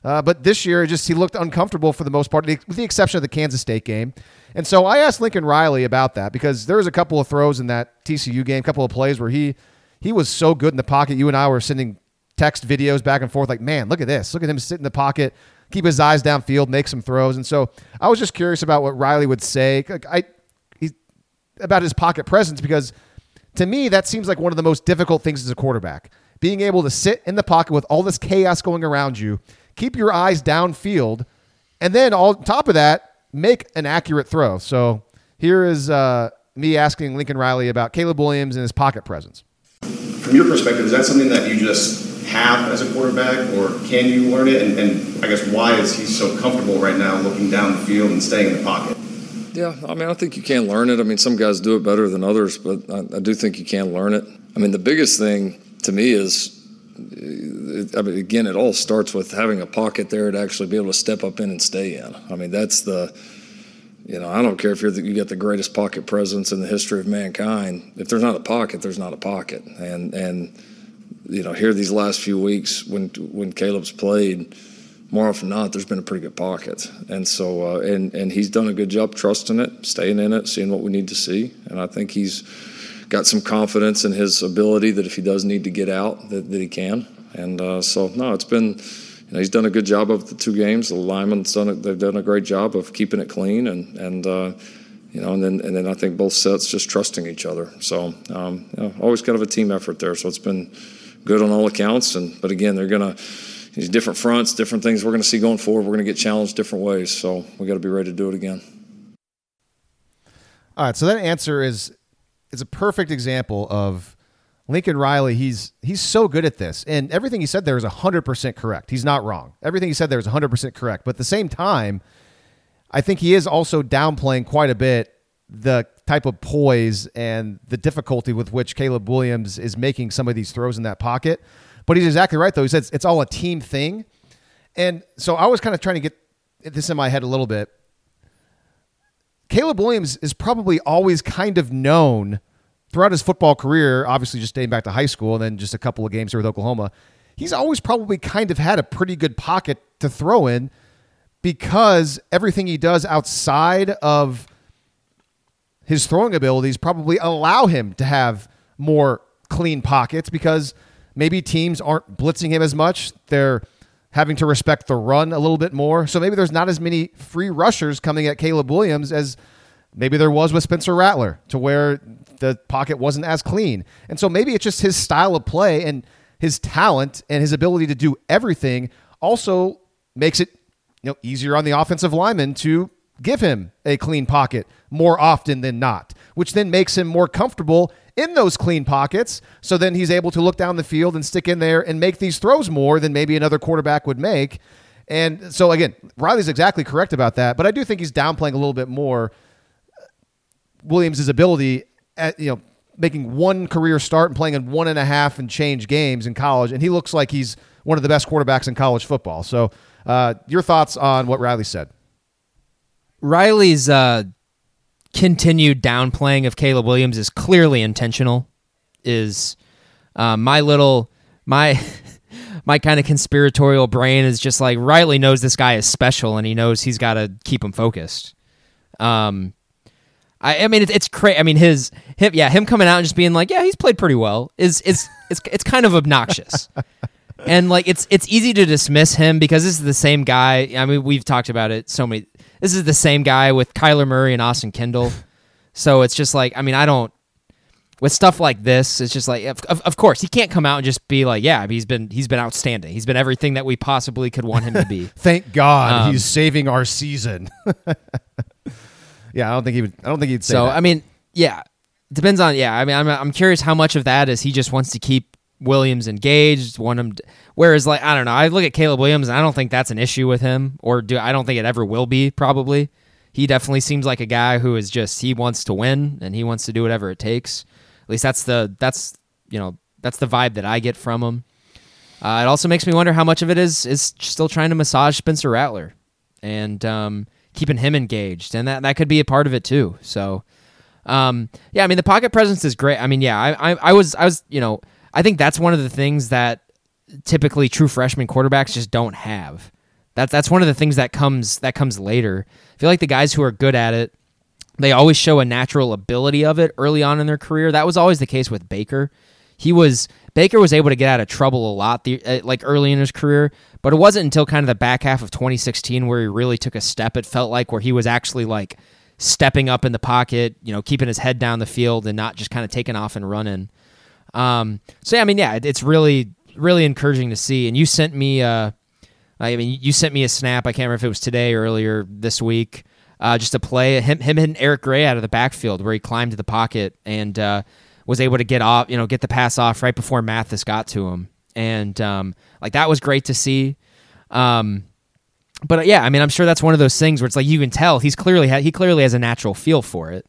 Uh, but this year, just he looked uncomfortable for the most part, with the exception of the Kansas State game. And so I asked Lincoln Riley about that because there was a couple of throws in that TCU game, a couple of plays where he he was so good in the pocket. You and I were sending text videos back and forth, like, man, look at this. Look at him sit in the pocket, keep his eyes downfield, make some throws. And so I was just curious about what Riley would say. I about his pocket presence because to me that seems like one of the most difficult things as a quarterback. Being able to sit in the pocket with all this chaos going around you keep your eyes downfield, and then on top of that, make an accurate throw. So here is uh, me asking Lincoln Riley about Caleb Williams and his pocket presence. From your perspective, is that something that you just have as a quarterback, or can you learn it? And, and I guess why is he so comfortable right now looking down the field and staying in the pocket? Yeah, I mean, I think you can learn it. I mean, some guys do it better than others, but I, I do think you can learn it. I mean, the biggest thing to me is I mean, again, it all starts with having a pocket there to actually be able to step up in and stay in. I mean, that's the, you know, I don't care if you're the, you got the greatest pocket presence in the history of mankind. If there's not a pocket, there's not a pocket. And and you know, here these last few weeks when when Caleb's played, more often than not, there's been a pretty good pocket. And so, uh, and and he's done a good job trusting it, staying in it, seeing what we need to see. And I think he's got some confidence in his ability that if he does need to get out, that, that he can. And uh, so, no, it's been, you know, he's done a good job of the two games. The linemen's done a, they've done a great job of keeping it clean, and and uh, you know, and then and then I think both sets just trusting each other. So, um, you know, always kind of a team effort there. So it's been good on all accounts. And but again, they're gonna these different fronts, different things we're going to see going forward. We're going to get challenged different ways. So we got to be ready to do it again. All right. So that answer is is a perfect example of Lincoln Riley. He's he's so good at this, and everything he said there is hundred percent correct. He's not wrong. Everything he said there is hundred percent correct. But at the same time, I think he is also downplaying quite a bit the type of poise and the difficulty with which Caleb Williams is making some of these throws in that pocket. But he's exactly right, though. He says it's all a team thing. And so I was kind of trying to get this in my head a little bit. Caleb Williams is probably always kind of known throughout his football career, obviously just dating back to high school and then just a couple of games here with Oklahoma. He's always probably kind of had a pretty good pocket to throw in because everything he does outside of his throwing abilities probably allow him to have more clean pockets because maybe teams aren't blitzing him as much. They're having to respect the run a little bit more. So maybe there's not as many free rushers coming at Caleb Williams as maybe there was with Spencer Rattler, to where the pocket wasn't as clean. And so maybe it's just his style of play and his talent and his ability to do everything also makes it you know easier on the offensive lineman to give him a clean pocket more often than not, which then makes him more comfortable in those clean pockets. So then he's able to look down the field and stick in there and make these throws more than maybe another quarterback would make. And so again, Riley's exactly correct about that, but I do think he's downplaying a little bit more Williams' ability at you know making one career start and playing in one and a half and change games in college, and he looks like he's one of the best quarterbacks in college football. So, uh, your thoughts on what Riley said? Riley's uh, continued downplaying of Caleb Williams is clearly intentional. Is uh, my little my my kind of conspiratorial brain is just like Riley knows this guy is special and he knows he's got to keep him focused. Um, I, I mean it's it's crazy. I mean his him yeah him coming out and just being like yeah he's played pretty well is is it's it's kind of obnoxious. and like it's it's easy to dismiss him because this is the same guy. I mean, we've talked about it so many. This is the same guy with Kyler Murray and Austin Kendall. so it's just like I mean, I don't. with stuff like this, it's just like, of, of, course, he can't come out and just be like, yeah, he's been he's been outstanding. He's been everything that we possibly could want him to be. Thank God Um, he's saving our season. yeah, I don't think he would. I don't think he'd say so that. I mean, yeah, depends on. Yeah, I mean, I'm I'm curious how much of that is he just wants to keep Williams engaged, want him. Whereas, like, I don't know. I look at Caleb Williams, and I don't think that's an issue with him, or do I don't think it ever will be. Probably, he definitely seems like a guy who is just he wants to win and he wants to do whatever it takes. At least that's the that's you know that's the vibe that I get from him. Uh, it also makes me wonder how much of it is is still trying to massage Spencer Rattler and um, keeping him engaged, and that that could be a part of it too. So, um, yeah, I mean the pocket presence is great. I mean, yeah, I, I I was I was you know I think that's one of the things that typically true freshman quarterbacks just don't have. That's that's one of the things that comes that comes later. I feel like the guys who are good at it, they always show a natural ability of it early on in their career. That was always the case with Baker. He was Baker was able to get out of trouble a lot, the, uh, like early in his career, but it wasn't until kind of the back half of 2016 where he really took a step. It felt like where he was actually like stepping up in the pocket, you know, keeping his head down the field and not just kind of taking off and running. Um, so yeah, I mean, yeah, it, it's really really encouraging to see. And you sent me, uh, I mean, you sent me a snap. I can't remember if it was today or earlier this week. Uh, just a play him him hitting Eric Gray out of the backfield where he climbed to the pocket and uh, was able to get off, you know, get the pass off right before Mathis got to him, and um, like that was great to see. Um, but yeah, I mean, I'm sure that's one of those things where it's like you can tell he's clearly ha- he clearly has a natural feel for it.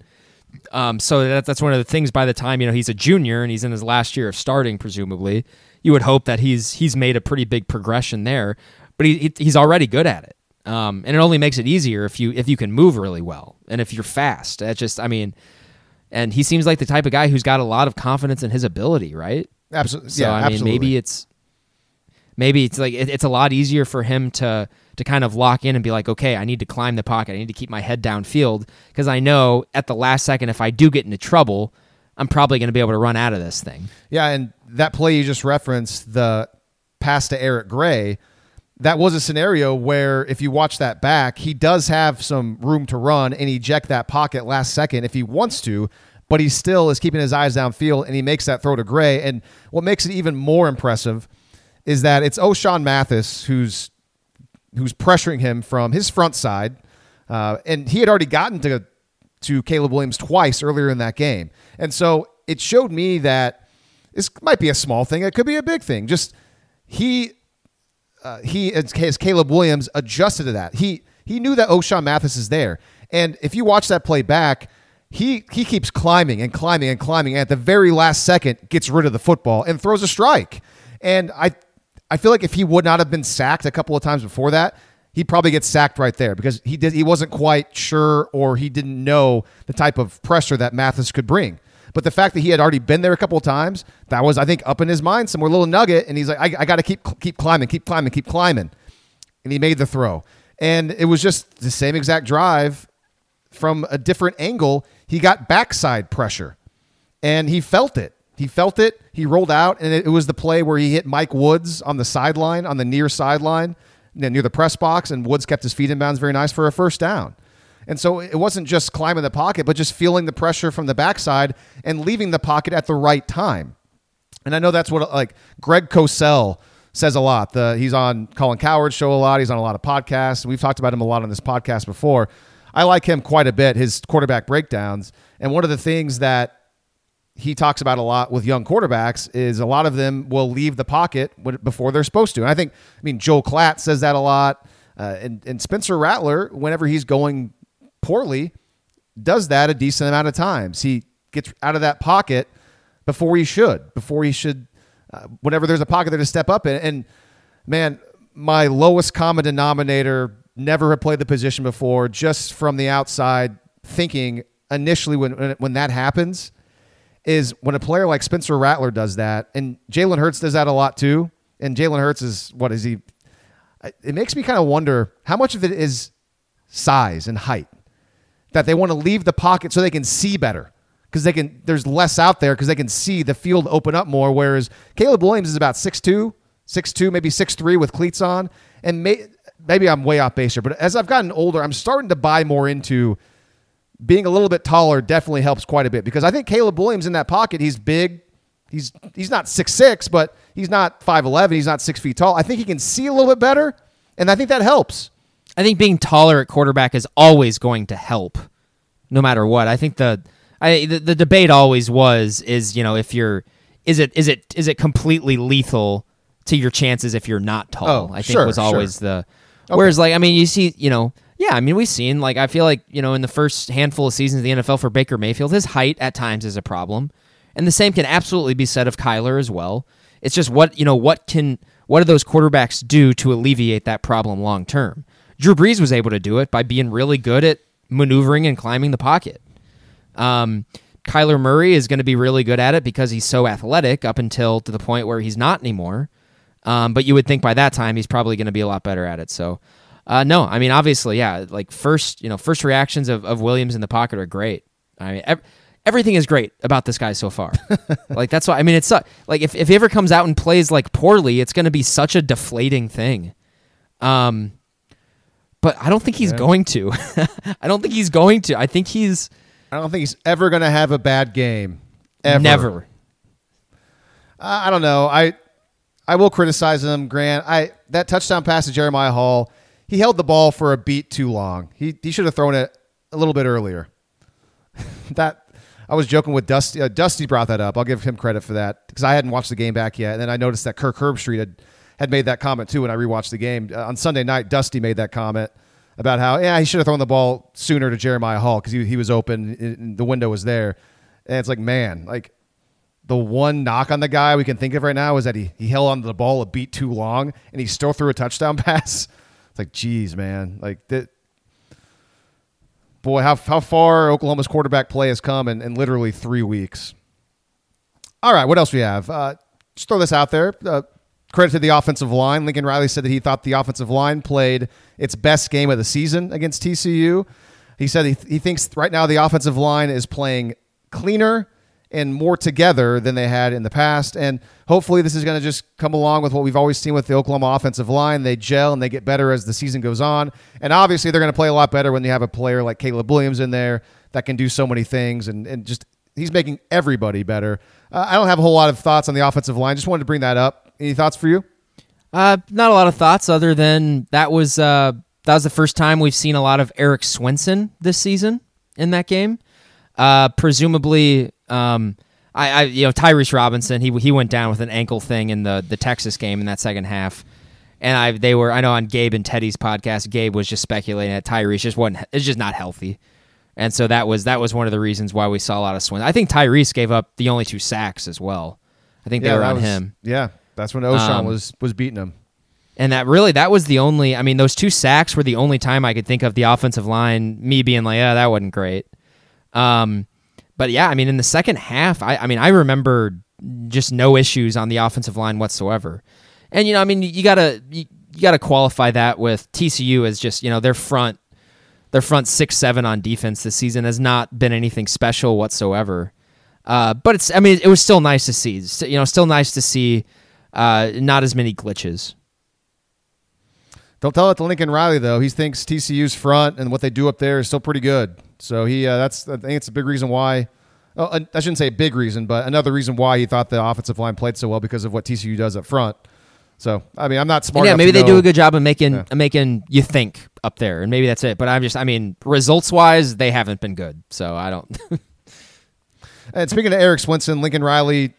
Um, so that, that's one of the things. By the time you know he's a junior and he's in his last year of starting, presumably, you would hope that he's he's made a pretty big progression there. But he, he he's already good at it, um, and it only makes it easier if you if you can move really well and if you're fast. That just I mean, and he seems like the type of guy who's got a lot of confidence in his ability, right? absolutely. So yeah, I mean, absolutely. maybe it's maybe it's like it, it's a lot easier for him to to kind of lock in and be like, okay, I need to climb the pocket. I need to keep my head downfield because I know at the last second, if I do get into trouble, I'm probably going to be able to run out of this thing. Yeah, and that play you just referenced, the pass to Eric Gray, that was a scenario where if you watch that back, he does have some room to run and eject that pocket last second if he wants to, but he still is keeping his eyes downfield and he makes that throw to Gray. And what makes it even more impressive is that it's Ochaun Mathis who's who's pressuring him from his front side, uh, and he had already gotten to to Caleb Williams twice earlier in that game, and so it showed me that this might be a small thing, it could be a big thing. Just he uh, he as Caleb Williams adjusted to that. He he knew that Ochaun Mathis is there, and if you watch that play back. He, he keeps climbing and climbing and climbing and at the very last second gets rid of the football and throws a strike. And I I feel like if he would not have been sacked a couple of times before that, he probably gets sacked right there because he did he wasn't quite sure or he didn't know the type of pressure that Mathis could bring. But the fact that he had already been there a couple of times, that was I think up in his mind somewhere, little nugget, and he's like, I, I got to keep keep climbing, keep climbing, keep climbing, and he made the throw. And it was just the same exact drive from a different angle. He got backside pressure, and he felt it. He felt it. He rolled out, and it, it was the play where he hit Mike Woods on the sideline, on the near sideline, near the press box, and Woods kept his feet in bounds very nice for a first down. And so it wasn't just climbing the pocket, but just feeling the pressure from the backside and leaving the pocket at the right time. And I know that's what like Greg Cosell says a lot. The he's on Colin Cowherd's show a lot. He's on a lot of podcasts. We've talked about him a lot on this podcast before. I like him quite a bit. His quarterback breakdowns, and one of the things that he talks about a lot with young quarterbacks is a lot of them will leave the pocket before they're supposed to. And I think, I mean, Joel Klatt says that a lot, uh, and and Spencer Rattler, whenever he's going poorly, does that a decent amount of times. He gets out of that pocket before he should, before he should, uh, whenever there's a pocket there to step up in. And man, my lowest common denominator, never have played the position before, just from the outside thinking initially when when, when that happens is when a player like Spencer Rattler does that, and Jalen Hurts does that a lot too. And Jalen Hurts is what is he? It makes me kind of wonder how much of it is size and height that they want to leave the pocket so they can see better because they can. There's less out there because they can see the field open up more. Whereas Caleb Williams is about 6'2", 6'2", maybe 6'3", with cleats on, and may, maybe I'm way off base here. But as I've gotten older, I'm starting to buy more into being a little bit taller definitely helps quite a bit because I think Caleb Williams in that pocket, he's big. He's he's not six six, but he's not five eleven. He's not six feet tall. I think he can see a little bit better, and I think that helps. I think being taller at quarterback is always going to help, no matter what. I think the I the, the debate always was is you know if you're is it is it is it completely lethal to your chances if you're not tall? Oh, I think sure, was always sure. the. Whereas like I mean you see you know yeah I mean we've seen like I feel like you know in the first handful of seasons of the NFL for Baker Mayfield his height at times is a problem, and the same can absolutely be said of Kyler as well. It's just what you know what can what do those quarterbacks do to alleviate that problem long term? Drew Brees was able to do it by being really good at maneuvering and climbing the pocket. Um, Kyler Murray is going to be really good at it because he's so athletic up until to the point where he's not anymore. Um, but you would think by that time he's probably going to be a lot better at it. So, uh, no, I mean, obviously, yeah, like first, you know, first reactions of, of Williams in the pocket are great. I mean, ev- everything is great about this guy so far. like that's why I mean, it's su- like if if he ever comes out and plays like poorly, it's going to be such a deflating thing. Um, but I don't think he's going to. I don't think he's going to. I think he's I don't think he's ever going to have a bad game. Ever. never. Uh, I don't know. I I will criticize him, Grant. I that touchdown pass to Jeremiah Hall, he held the ball for a beat too long. He he should have thrown it a little bit earlier. that I was joking with Dusty. Uh, Dusty brought that up. I'll give him credit for that because I hadn't watched the game back yet, and then I noticed that Kirk Herbstreit had had made that comment too when I rewatched the game uh, on Sunday night. Dusty made that comment about how yeah he should have thrown the ball sooner to Jeremiah Hall because he he was open, the window was there, and it's like man like the one knock on the guy we can think of right now is that he, he held on to the ball a beat too long and he still threw a touchdown pass. It's like, geez, man. Like, that, boy, how, how far Oklahoma's quarterback play has come in, in literally three weeks. All right, what else we have? Uh, just throw this out there. Uh, credit to the offensive line. Lincoln Riley said that he thought the offensive line played its best game of the season against TCU. He said he, he thinks right now the offensive line is playing cleaner and more together than they had in the past. And hopefully, this is going to just come along with what we've always seen with the Oklahoma offensive line. They gel and they get better as the season goes on. And obviously, they're going to play a lot better when you have a player like Caleb Williams in there that can do so many things and, and just he's making everybody better. Uh, I don't have a whole lot of thoughts on the offensive line. Just wanted to bring that up. Any thoughts for you? Uh, not a lot of thoughts other than that was uh, that was the first time we've seen a lot of Erik Swenson this season in that game. Uh, presumably, um, I, I you know Tyrese Robinson he he went down with an ankle thing in the the Texas game in that second half, and I they were I know on Gabe and Teddy's podcast Gabe was just speculating that Tyrese just wasn't it's just not healthy, and so that was that was one of the reasons why we saw a lot of Swenson. I think Tyrese gave up the only two sacks as well. I think they were on was- him. Yeah, that's when Ochaun Um, was was beating him. And that really, that was the only. I mean, those two sacks were the only time I could think of the offensive line me being like, "Yeah, that wasn't great." Um, but yeah, I mean, in the second half, I, I mean, I remember just no issues on the offensive line whatsoever. And you know, I mean, you gotta you, you gotta qualify that with TCU as just you know their front, their front six seven on defense this season has not been anything special whatsoever. Uh, but it's, I mean, it was still nice to see. You know, still nice to see uh, not as many glitches. Don't tell it to Lincoln Riley though. He thinks TCU's front and what they do up there is still pretty good. So he uh, that's I think it's a big reason why. Oh, I shouldn't say a big reason, but another reason why he thought the offensive line played so well because of what TCU does up front. So I mean, I'm not smart. yeah, maybe they do a good job of making Yeah. making you think up there, and maybe that's it. But I'm just, I mean, results wise, they haven't been good. So I don't. And speaking of Erik Swenson, Lincoln Riley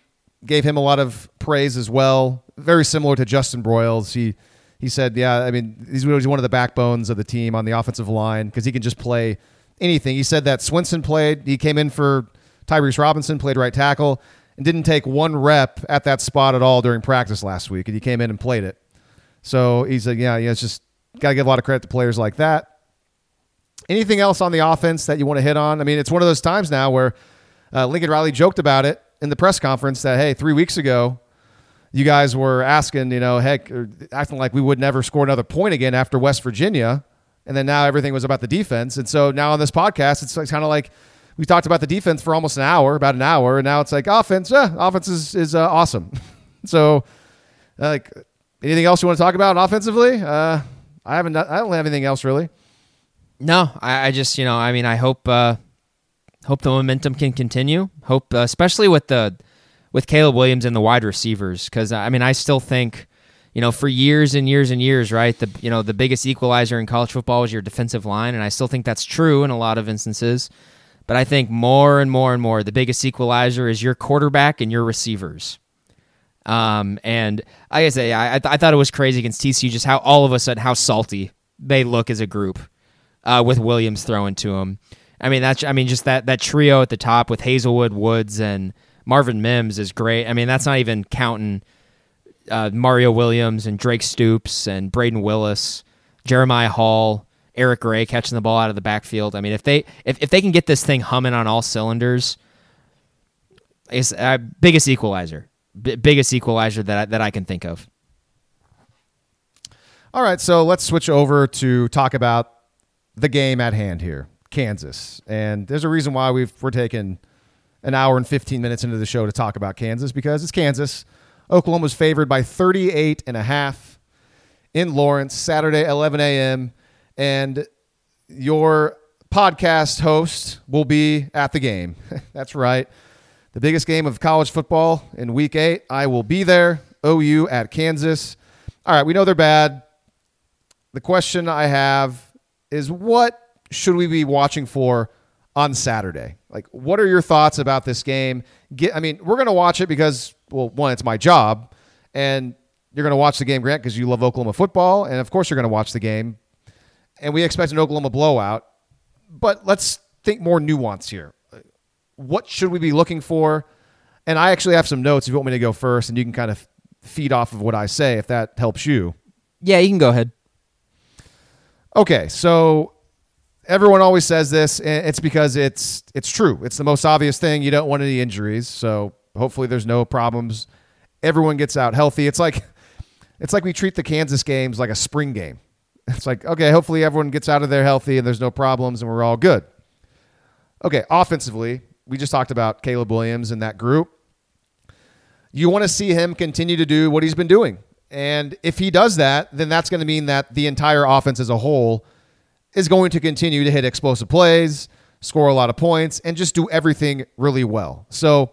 gave him a lot of praise as well. Very similar to Justin Broiles. He he said, yeah, I mean, he's one of the backbones of the team on the offensive line because he can just play anything. He said that Swenson played. He came in for Tyrese Robinson, played right tackle, and didn't take one rep at that spot at all during practice last week. And he came in and played it. So he's like, yeah, yeah, it's just got to give a lot of credit to players like that. Anything else on the offense that you want to hit on? I mean, it's one of those times now where uh, Lincoln Riley joked about it in the press conference that hey, three weeks ago, you guys were asking, you know, heck, acting like we would never score another point again after West Virginia, and then now everything was about the defense, and so now on this podcast, it's kind of like we talked about the defense for almost an hour, about an hour, and now it's like offense, eh, offense is is uh, awesome. so, like, anything else you want to talk about offensively? Uh, I haven't, I don't have anything else really. no, I, I just, you know, I mean, I hope, uh, hope the momentum can continue. Hope, uh, especially with the with Caleb Williams and the wide receivers, because I mean, I still think, you know, for years and years and years, right? The you know the biggest equalizer in college football is your defensive line, and I still think that's true in a lot of instances. But I think more and more and more, the biggest equalizer is your quarterback and your receivers. Um, and like I say, I, I, th- I thought it was crazy against TCU just how all of a sudden how salty they look as a group uh, with Williams throwing to them. I mean that's I mean just that that trio at the top with Haselwood, Woods, and Marvin Mims is great. I mean that's not even counting uh, Mario Williams and Drake Stoops and Brayden Willis, Jeremiah Hall, Eric Gray catching the ball out of the backfield. I mean if they if, if they can get this thing humming on all cylinders, it's uh, biggest equalizer, B- biggest equalizer that I, that I can think of. All right, so let's switch over to talk about the game at hand here. Kansas. And there's a reason why we've, we're taking an hour and 15 minutes into the show to talk about Kansas because it's Kansas. Oklahoma was favored by 38 and a half in Lawrence, Saturday, 11 a.m. And your podcast host will be at the game. That's right. The biggest game of college football in week eight. I will be there. OU at Kansas. All right, we know they're bad. The question I have is what should we be watching for on Saturday? Like, what are your thoughts about this game? Get, I mean, we're going to watch it because, well, one, it's my job, and you're going to watch the game, Grant, because you love Oklahoma football, and of course you're going to watch the game. And we expect an Oklahoma blowout, but let's think more nuance here. What should we be looking for? And I actually have some notes if you want me to go first, and you can kind of feed off of what I say if that helps you. Yeah, you can go ahead. Okay, so everyone always says this, and it's because it's it's true. It's the most obvious thing. You don't want any injuries, so hopefully there's no problems. Everyone gets out healthy. It's like it's like we treat the Kansas games like a spring game. It's like okay, hopefully everyone gets out of there healthy and there's no problems and we're all good. Okay, offensively, we just talked about Caleb Williams and that group. You want to see him continue to do what he's been doing. And if he does that, then that's going to mean that the entire offense as a whole is going to continue to hit explosive plays, score a lot of points, and just do everything really well. So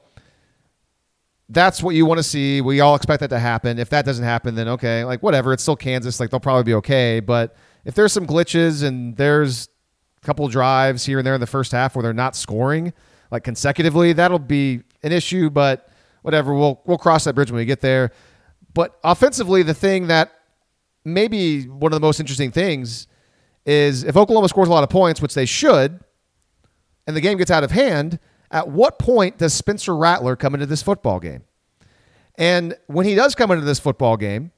that's what you want to see. We all expect that to happen. If that doesn't happen, then okay, like whatever. It's still Kansas. Like they'll probably be okay. But if there's some glitches and there's a couple drives here and there in the first half where they're not scoring like consecutively, that'll be an issue. But whatever, we'll we'll cross that bridge when we get there. But offensively, the thing that maybe one of the most interesting things is if Oklahoma scores a lot of points, which they should, and the game gets out of hand, at what point does Spencer Rattler come into this football game? And when he does come into this football game,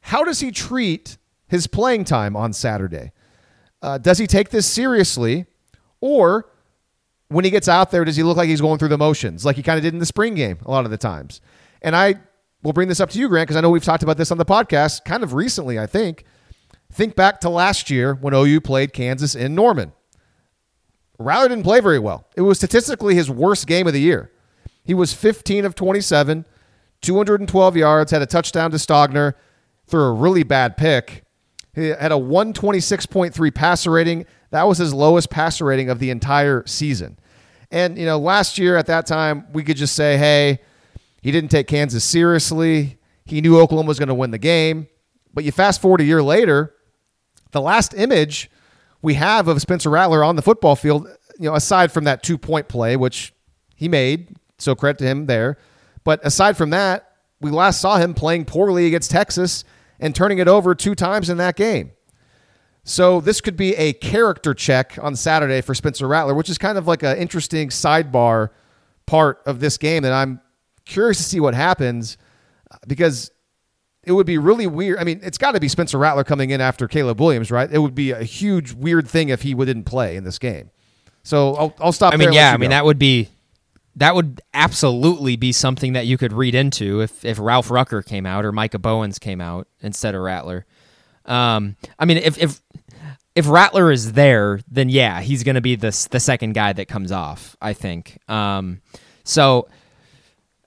how does he treat his playing time on Saturday? Uh, does he take this seriously? Or when he gets out there, does he look like he's going through the motions, like he kind of did in the spring game a lot of the times? And I will bring this up to you, Grant, because I know we've talked about this on the podcast kind of recently, I think. Think back to last year when OU played Kansas in Norman. Rattler didn't play very well. It was statistically his worst game of the year. He was 15 of 27, 212 yards, had a touchdown to Stogner, threw a really bad pick. He had a 126.3 passer rating. That was his lowest passer rating of the entire season. And, you know, last year at that time, we could just say, hey, he didn't take Kansas seriously. He knew Oklahoma was going to win the game. But you fast forward a year later, the last image we have of Spencer Rattler on the football field, you know, aside from that two point play, which he made, so credit to him there. But aside from that, we last saw him playing poorly against Texas and turning it over two times in that game. So this could be a character check on Saturday for Spencer Rattler, which is kind of like an interesting sidebar part of this game that I'm curious to see what happens because it would be really weird. I mean, it's got to be Spencer Rattler coming in after Caleb Williams, right? It would be a huge weird thing if he didn't play in this game. So I'll, I'll stop. I mean, yeah, I mean that would be that would absolutely be something that you could read into if if Ralph Rucker came out or Micah Bowens came out instead of Rattler. Um, I mean, if if if Rattler is there, then yeah, he's going to be the the second guy that comes off. I think. Um, so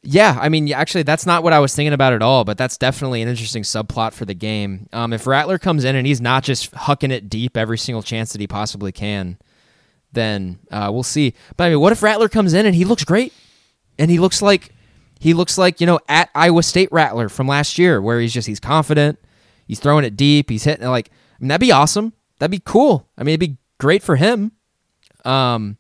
yeah, I mean, actually, that's not what I was thinking about at all, but that's definitely an interesting subplot for the game. Um, if Rattler comes in and he's not just hucking it deep every single chance that he possibly can, then uh, we'll see. But I mean, what if Rattler comes in and he looks great, and he looks like he looks like you know at Iowa State Rattler from last year, where he's just he's confident, he's throwing it deep, he's hitting it like I mean, that'd be awesome. That'd be cool. I mean, it'd be great for him. Um,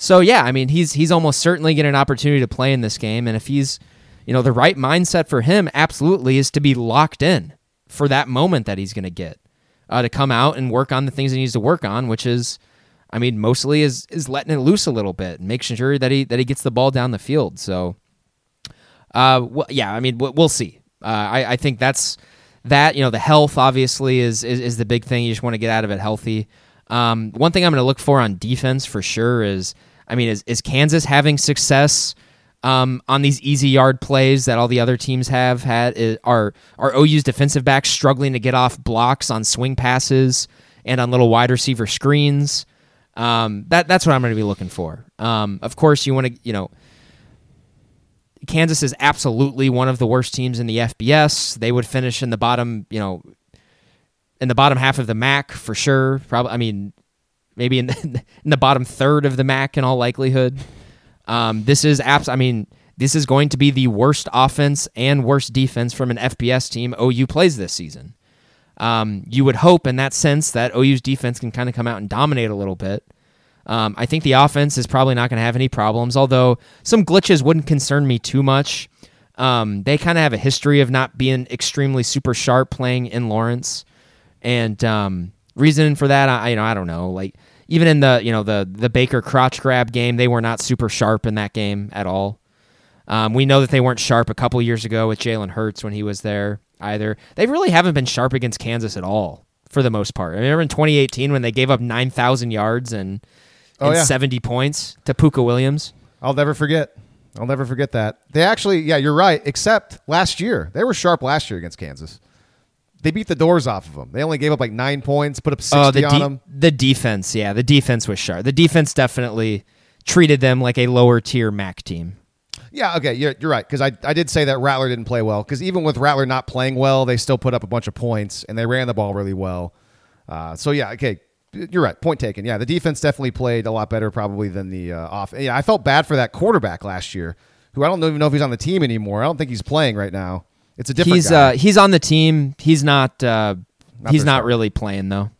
so yeah, I mean, he's he's almost certainly getting an opportunity to play in this game, and if he's you know the right mindset for him, absolutely is to be locked in for that moment that he's going to get uh, to come out and work on the things he needs to work on, which is, I mean, mostly is is letting it loose a little bit, and making sure that he that he gets the ball down the field. So, uh, well, yeah, I mean, we'll see. Uh, I I think that's that. You know, the health obviously is is, is the big thing. You just want to get out of it healthy. Um, one thing I'm going to look for on defense for sure is, I mean, is is Kansas having success? um, on these easy yard plays that all the other teams have had is, are are OU's defensive backs struggling to get off blocks on swing passes and on little wide receiver screens. Um, that that's what I'm going to be looking for. Um, of course, you want to you know. Kansas is absolutely one of the worst teams in the FBS. They would finish in the bottom, you know, in the bottom half of the MAC for sure. Probably, I mean, maybe in the, in the bottom third of the MAC in all likelihood. Um, this is apps. I mean, this is going to be the worst offense and worst defense from an FBS team OU plays this season. Um, you would hope in that sense that OU's defense can kind of come out and dominate a little bit. Um, I think the offense is probably not going to have any problems, although some glitches wouldn't concern me too much. Um, they kind of have a history of not being extremely super sharp playing in Lawrence, and um, reason for that, I you know I don't know. Like even in the you know the the Baker crotch grab game, they were not super sharp in that game at all. Um, we know that they weren't sharp a couple years ago with Jalen Hurts when he was there either. They really haven't been sharp against Kansas at all for the most part. I remember in 2018 when they gave up 9,000 yards and, Oh, and yeah. 70 points to Pooka Williams. I'll never forget. I'll never forget that. They actually, yeah, you're right. Except last year, they were sharp last year against Kansas. They beat the doors off of them. They only gave up like nine points, put up sixty Oh, the on de- them. the defense, yeah, the defense was sharp. The defense definitely treated them like a lower tier MAC team. Yeah, okay, you're, you're right. Because I, I did say that Rattler didn't play well. Because even with Rattler not playing well, they still put up a bunch of points and they ran the ball really well. Uh, so yeah, okay, you're right. Point taken. Yeah, the defense definitely played a lot better probably than the uh, off. Yeah, I felt bad for that quarterback last year, who I don't even know if he's on the team anymore. I don't think he's playing right now. It's a different. He's guy. uh he's on the team. He's not uh Not he's not starter. really playing though.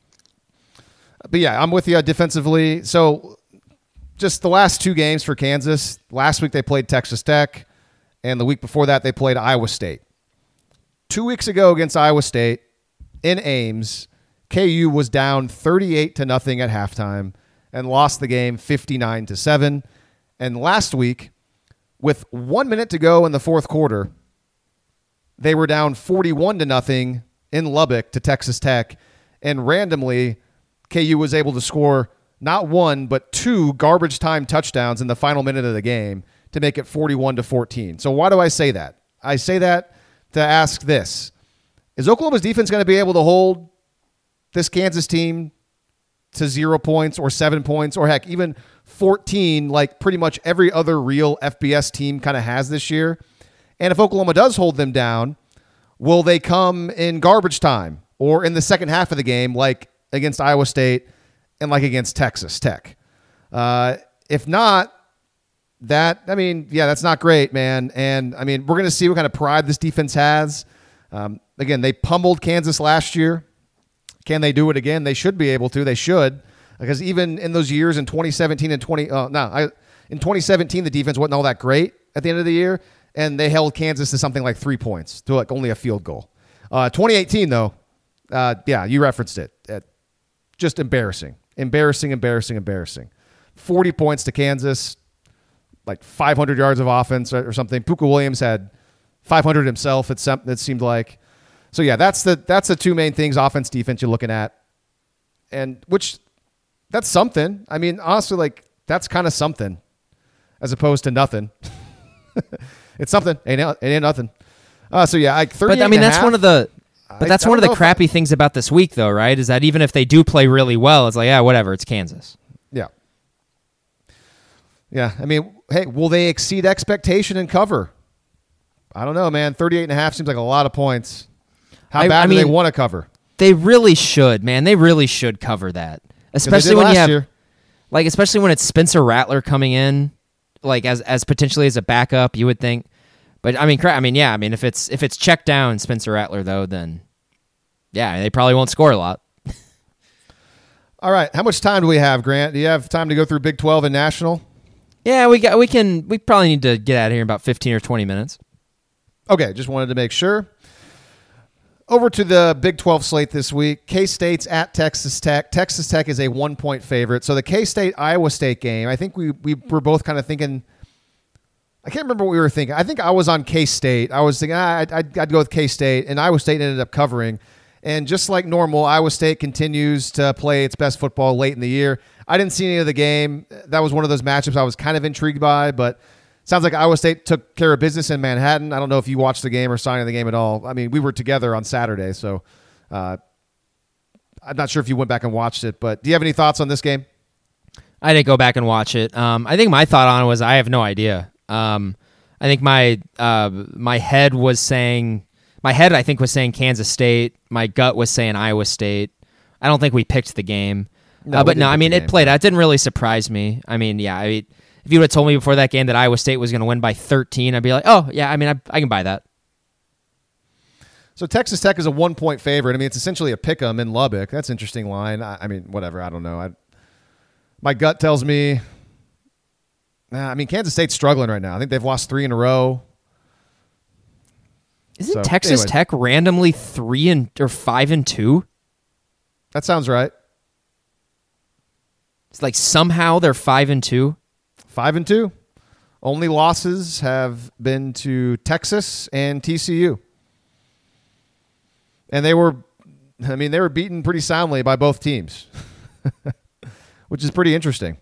But yeah, I'm with you defensively. So just the last two games for Kansas. Last week they played Texas Tech, and the week before that they played Iowa State. Two weeks ago against Iowa State in Ames, KU was down 38 to nothing at halftime and lost the game 59 to 7. And last week, with one minute to go in the fourth quarter, they were down 41 to nothing in Lubbock to Texas Tech. And randomly, KU was able to score not one, but two garbage time touchdowns in the final minute of the game to make it 41 to 14. So why do I say that? I say that to ask this. Is Oklahoma's defense going to be able to hold this Kansas team to zero points or seven points or heck, even 14, like pretty much every other real FBS team kind of has this year? And if Oklahoma does hold them down, will they come in garbage time or in the second half of the game, like against Iowa State and like against Texas Tech? Uh, if not, that I mean, yeah, that's not great, man. And I mean, we're gonna see what kind of pride this defense has. Um, again, they pummeled Kansas last year. Can they do it again? They should be able to. They should, because even in those years in 2017 and 20, uh, no, I, in 2017 the defense wasn't all that great at the end of the year, and they held Kansas to something like three points to like only a field goal. Uh, 2018 though, uh, yeah, you referenced it. Uh, just embarrassing, embarrassing, embarrassing, embarrassing. 40 points to Kansas, like 500 yards of offense or or something. Pooka Williams had 500 himself. It, sem- it seemed like. So yeah, that's the that's the two main things: offense, defense. You're looking at, and which that's something. I mean, honestly, like that's kind of something, as opposed to nothing. it's something. Ain't it ain't nothing. Uh, so yeah, like 38 But I mean that's half. one of the but that's I one of the crappy things about this week though, right? Is that even if they do play really well, it's like, yeah, whatever, it's Kansas. Yeah. Yeah. I mean, hey, will they exceed expectation and cover? I don't know, man. 38 and a half seems like a lot of points. How I- bad I do they want to cover? They really should, man. They really should cover that, Especially when you have year. like especially when it's Spencer Rattler coming in, like as as potentially as a backup, you would think. But I mean, I mean, yeah, I mean, if it's if it's checked down Spencer Rattler though, then yeah, they probably won't score a lot. All right, how much time do we have, Grant? Do you have time to go through Big Twelve and National? Yeah, we got we can we probably need to get out of here in about fifteen or twenty minutes. Okay, just wanted to make sure. Over to the Big 12 slate this week. K State's at Texas Tech. Texas Tech is a one point favorite. So the K State Iowa State game, I think we, we were both kind of thinking. I can't remember what we were thinking. I think I was on K State. I was thinking ah, I'd, I'd, go with K State, and Iowa State ended up covering. And just like normal, Iowa State continues to play its best football late in the year. I didn't see any of the game. That was one of those matchups I was kind of intrigued by, but sounds like Iowa State took care of business in Manhattan. I don't know if you watched the game or of the game at all. I mean, we were together on Saturday, so uh, I'm not sure if you went back and watched it. But do you have any thoughts on this game? I didn't go back and watch it. Um, I think my thought on it was I have no idea. Um, I think my uh, my head was saying my head I think was saying Kansas State. My gut was saying Iowa State. I don't think we picked the game. No, uh, but no, I mean it played out. It didn't really surprise me. I mean, yeah, I mean, if you would have told me before that game that Iowa State was going to win by 13, I'd be like, oh yeah, I mean, I, I can buy that. So Texas Tech is a one point favorite. I mean, it's essentially a pick 'em in Lubbock. That's an interesting line. I, I mean, whatever. I don't know. I, my gut tells me. Nah, I mean, Kansas State's struggling right now. I think they've lost three in a row. Isn't So, Texas anyway. Tech randomly three and or five and two? That sounds right. It's like somehow they're five and two. Five and two. Only losses have been to Texas and TCU. And they were, I mean, they were beaten pretty soundly by both teams, which is pretty interesting.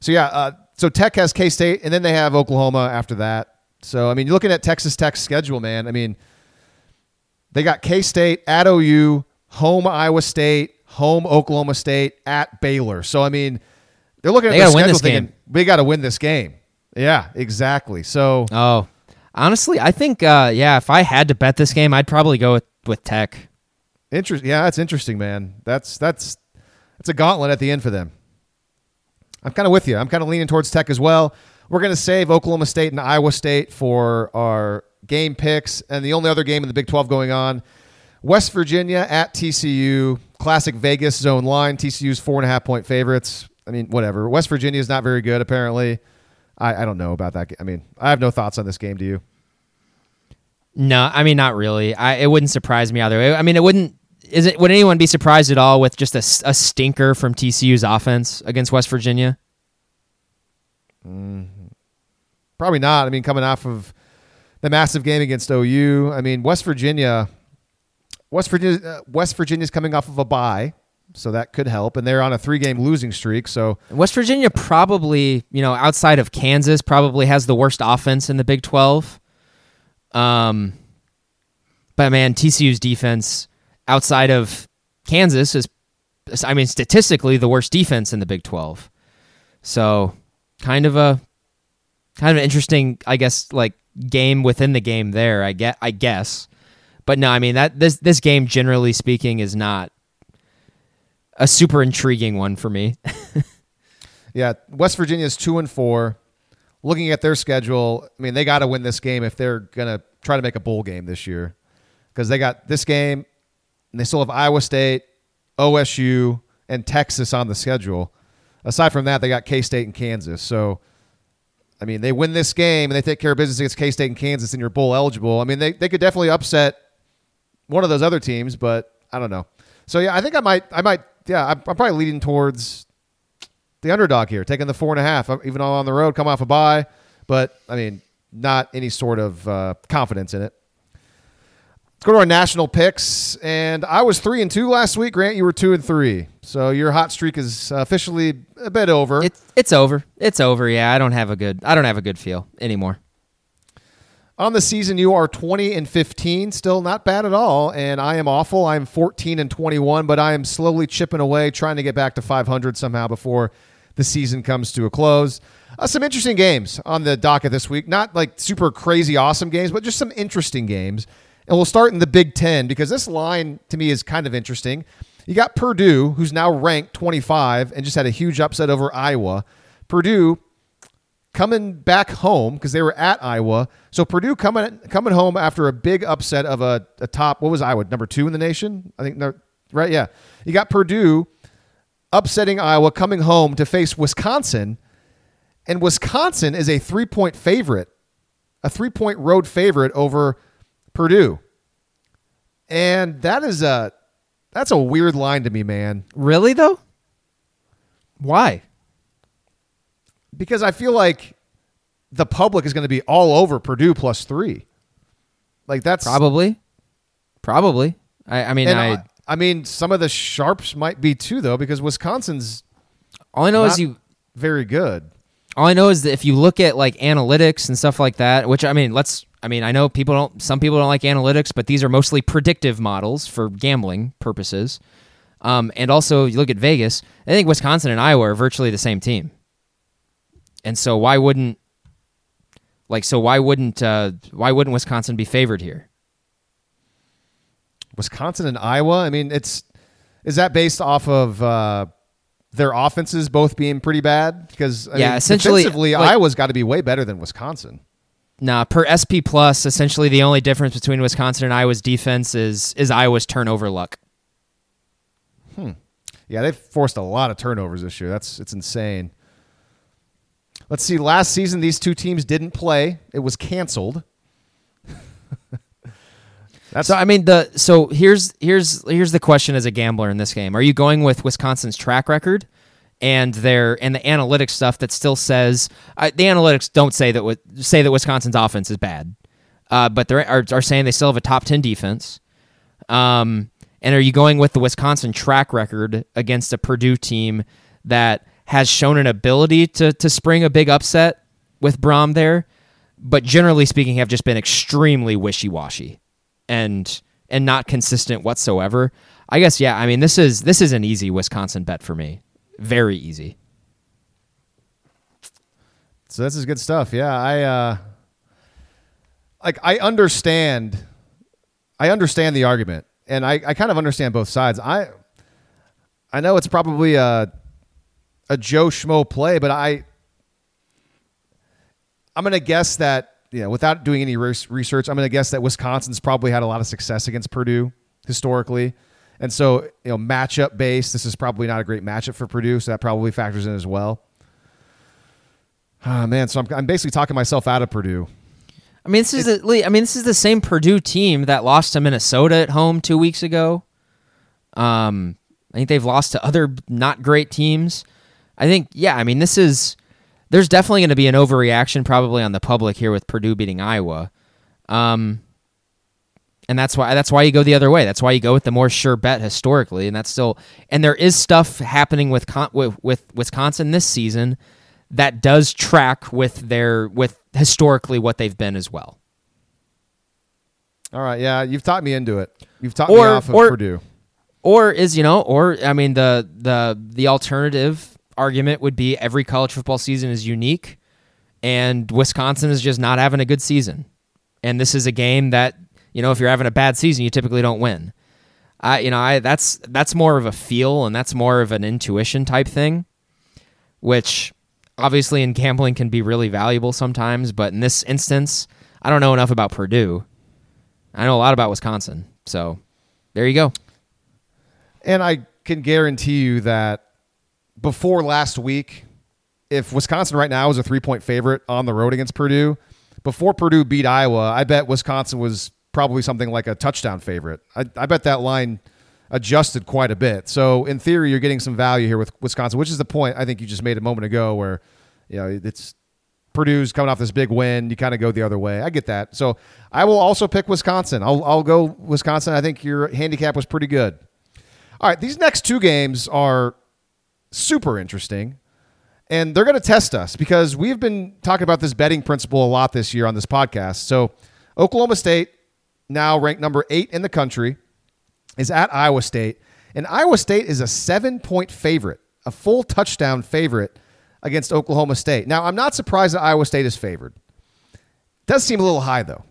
So, yeah, uh, so Tech has K State, and then they have Oklahoma after that. So, I mean, you're looking at Texas Tech's schedule, man. I mean, they got K State at OU, home Iowa State, home Oklahoma State, at Baylor. So, I mean, they're looking at They their gotta win schedule this thinking, game. we got to win this game. Yeah, exactly. So, Oh, honestly, I think uh, yeah, if I had to bet this game, I'd probably go with with Tech. interest. Yeah, that's interesting, man. That's that's that's a gauntlet at the end for them. I'm kind of with you. I'm kind of leaning towards Tech as well. We're going to save Oklahoma State and Iowa State for our game picks, and the only other game in the Big 12 going on, West Virginia at TCU. Classic Vegas zone line. TCU's four and a half point favorites. I mean, whatever. West Virginia is not very good, apparently. I, I don't know about that. I mean, I have no thoughts on this game. Do you? No, I mean not really. I it wouldn't surprise me either. I mean, it wouldn't. Is it? Would anyone be surprised at all with just a stinker from TCU's offense against West Virginia? Probably not. I mean, coming off of the massive game against OU. I mean, West Virginia, West Virginia, uh, West Virginia's coming off of a bye, so that could help, and they're on a three-game losing streak. So West Virginia probably, you know, outside of Kansas, probably has the worst offense in the Big Twelve. Um, but man, TCU's defense outside of Kansas is, I mean, statistically the worst defense in the Big Twelve. So, kind of a, kind of an interesting, I guess, like game within the game there. I get, I guess, but no, I mean that this this game, generally speaking, is not a super intriguing one for me. yeah, West Virginia's two and four. Looking at their schedule, I mean, they got to win this game if they're gonna try to make a bowl game this year, because they got this game, and they still have Iowa State, OSU, and Texas on the schedule. Aside from that, they got K State and Kansas. So, I mean, they win this game and they take care of business against K State and Kansas, and you're bowl eligible. I mean, they, they could definitely upset one of those other teams, but I don't know. So yeah, I think I might, I might, yeah, I'm, I'm probably leading towards the underdog here, taking the four and a half, uh, even on the road, come off a bye, but I mean, not any sort of uh, confidence in it. Let's go to our national picks, and I was three and two last week. Grant, you were two and three, so your hot streak is officially a bit over. It's it's over. It's over. Yeah, I don't have a good I don't have a good feel anymore. On the season, you are 20 and 15, still not bad at all. And I am awful. I'm 14 and 21, but I am slowly chipping away, trying to get back to 500 somehow before the season comes to a close. Uh, some interesting games on the docket this week. Not like super crazy awesome games, but just some interesting games. And we'll start in the Big Ten because this line to me is kind of interesting. You got Purdue, who's now ranked 25 and just had a huge upset over Iowa. Purdue coming back home because they were at Iowa. So Purdue coming coming home after a big upset of a, a top. What was Iowa number two in the nation? I think right. Yeah, you got Purdue upsetting Iowa, coming home to face Wisconsin, and Wisconsin is a three point favorite, a three point road favorite over Purdue, and that is a that's a weird line to me, man. Really though? Why? because I feel like the public is going to be all over Purdue plus three. Like that's probably, probably. I, I mean, I, I, I, mean, some of the sharps might be too though, because Wisconsin's. All I know is you very good. All I know is that if you look at like analytics and stuff like that, which I mean, let's. I mean, I know people don't. Some people don't like analytics, but these are mostly predictive models for gambling purposes. Um, and also, you look at Vegas. I think Wisconsin and Iowa are virtually the same team. And so why wouldn't like so why wouldn't uh, why wouldn't Wisconsin be favored here? Wisconsin and Iowa. I mean, it's is that based off of uh, their offenses both being pretty bad? Because I yeah, mean, essentially, defensively, like, Iowa's got to be way better than Wisconsin. Nah, per SP plus, essentially the only difference between Wisconsin and Iowa's defense is is Iowa's turnover luck. Hmm. Yeah, they've forced a lot of turnovers this year. That's it's insane. Let's see. Last season, these two teams didn't play. It was canceled. That's so. I mean, the so here's here's here's the question as a gambler in this game: Are you going with Wisconsin's track record and their and the analytics stuff that still says uh, the analytics don't say that say that Wisconsin's offense is bad, uh, but they are, are saying they still have a top ten defense. Um, and are you going with the Wisconsin track record against a Purdue team that has shown an ability to to spring a big upset with Brohm there, but generally speaking, have just been extremely wishy washy and and not consistent whatsoever. I guess yeah. I mean this is this is an easy Wisconsin bet for me, very easy. So this is good stuff. Yeah, I uh, like I understand, I understand the argument, and I, I kind of understand both sides. I I know it's probably a a Joe Schmo play, but I I'm to guess that you know, without doing any research, I'm to guess that Wisconsin's probably had a lot of success against Purdue historically. And so, you know, matchup based, this is probably not a great matchup for Purdue, so that probably factors in as well. Oh, man, so I'm, I'm basically talking myself out of Purdue. I mean, this is the, I mean, this is the same Purdue team that lost to Minnesota at home two weeks ago. Um, I think they've lost to other not great teams. I think, yeah, I mean, this is there's definitely going to be an overreaction probably on the public here with Purdue beating Iowa. Um, and that's why that's why you go the other way. That's why you go with the more sure bet historically, and that's still and there is stuff happening with with, with Wisconsin this season that does track with their with historically what they've been as well. All right, yeah, you've talked me into it. You've talked or, me off of or, Purdue. Or is you know, or I mean the the the alternative argument would be every college football season is unique, and Wisconsin is just not having a good season. And this is a game that you know if you're having a bad season, you typically don't win. I you know I that's that's more of a feel and that's more of an intuition type thing, which obviously in gambling can be really valuable sometimes. But in this instance, I don't know enough about Purdue. I know a lot about Wisconsin, so there you go. And I can guarantee you that before last week, if Wisconsin right now is a three point favorite on the road against Purdue, before Purdue beat Iowa, I bet Wisconsin was probably something like a touchdown favorite. I, I bet that line adjusted quite a bit. So in theory, you're getting some value here with Wisconsin, which is the point I think you just made a moment ago, where you know it's Purdue's coming off this big win. You kind of go the other way. I get that. So I will also pick Wisconsin. I'll, I'll go Wisconsin. I think your handicap was pretty good. All right, these next two games are super interesting. And they're going to test us because we've been talking about this betting principle a lot this year on this podcast. So, Oklahoma State, now ranked number eight in the country, is at Iowa State. And Iowa State is a seven point favorite, a full touchdown favorite against Oklahoma State. Now, I'm not surprised that Iowa State is favored. Does seem a little high, though.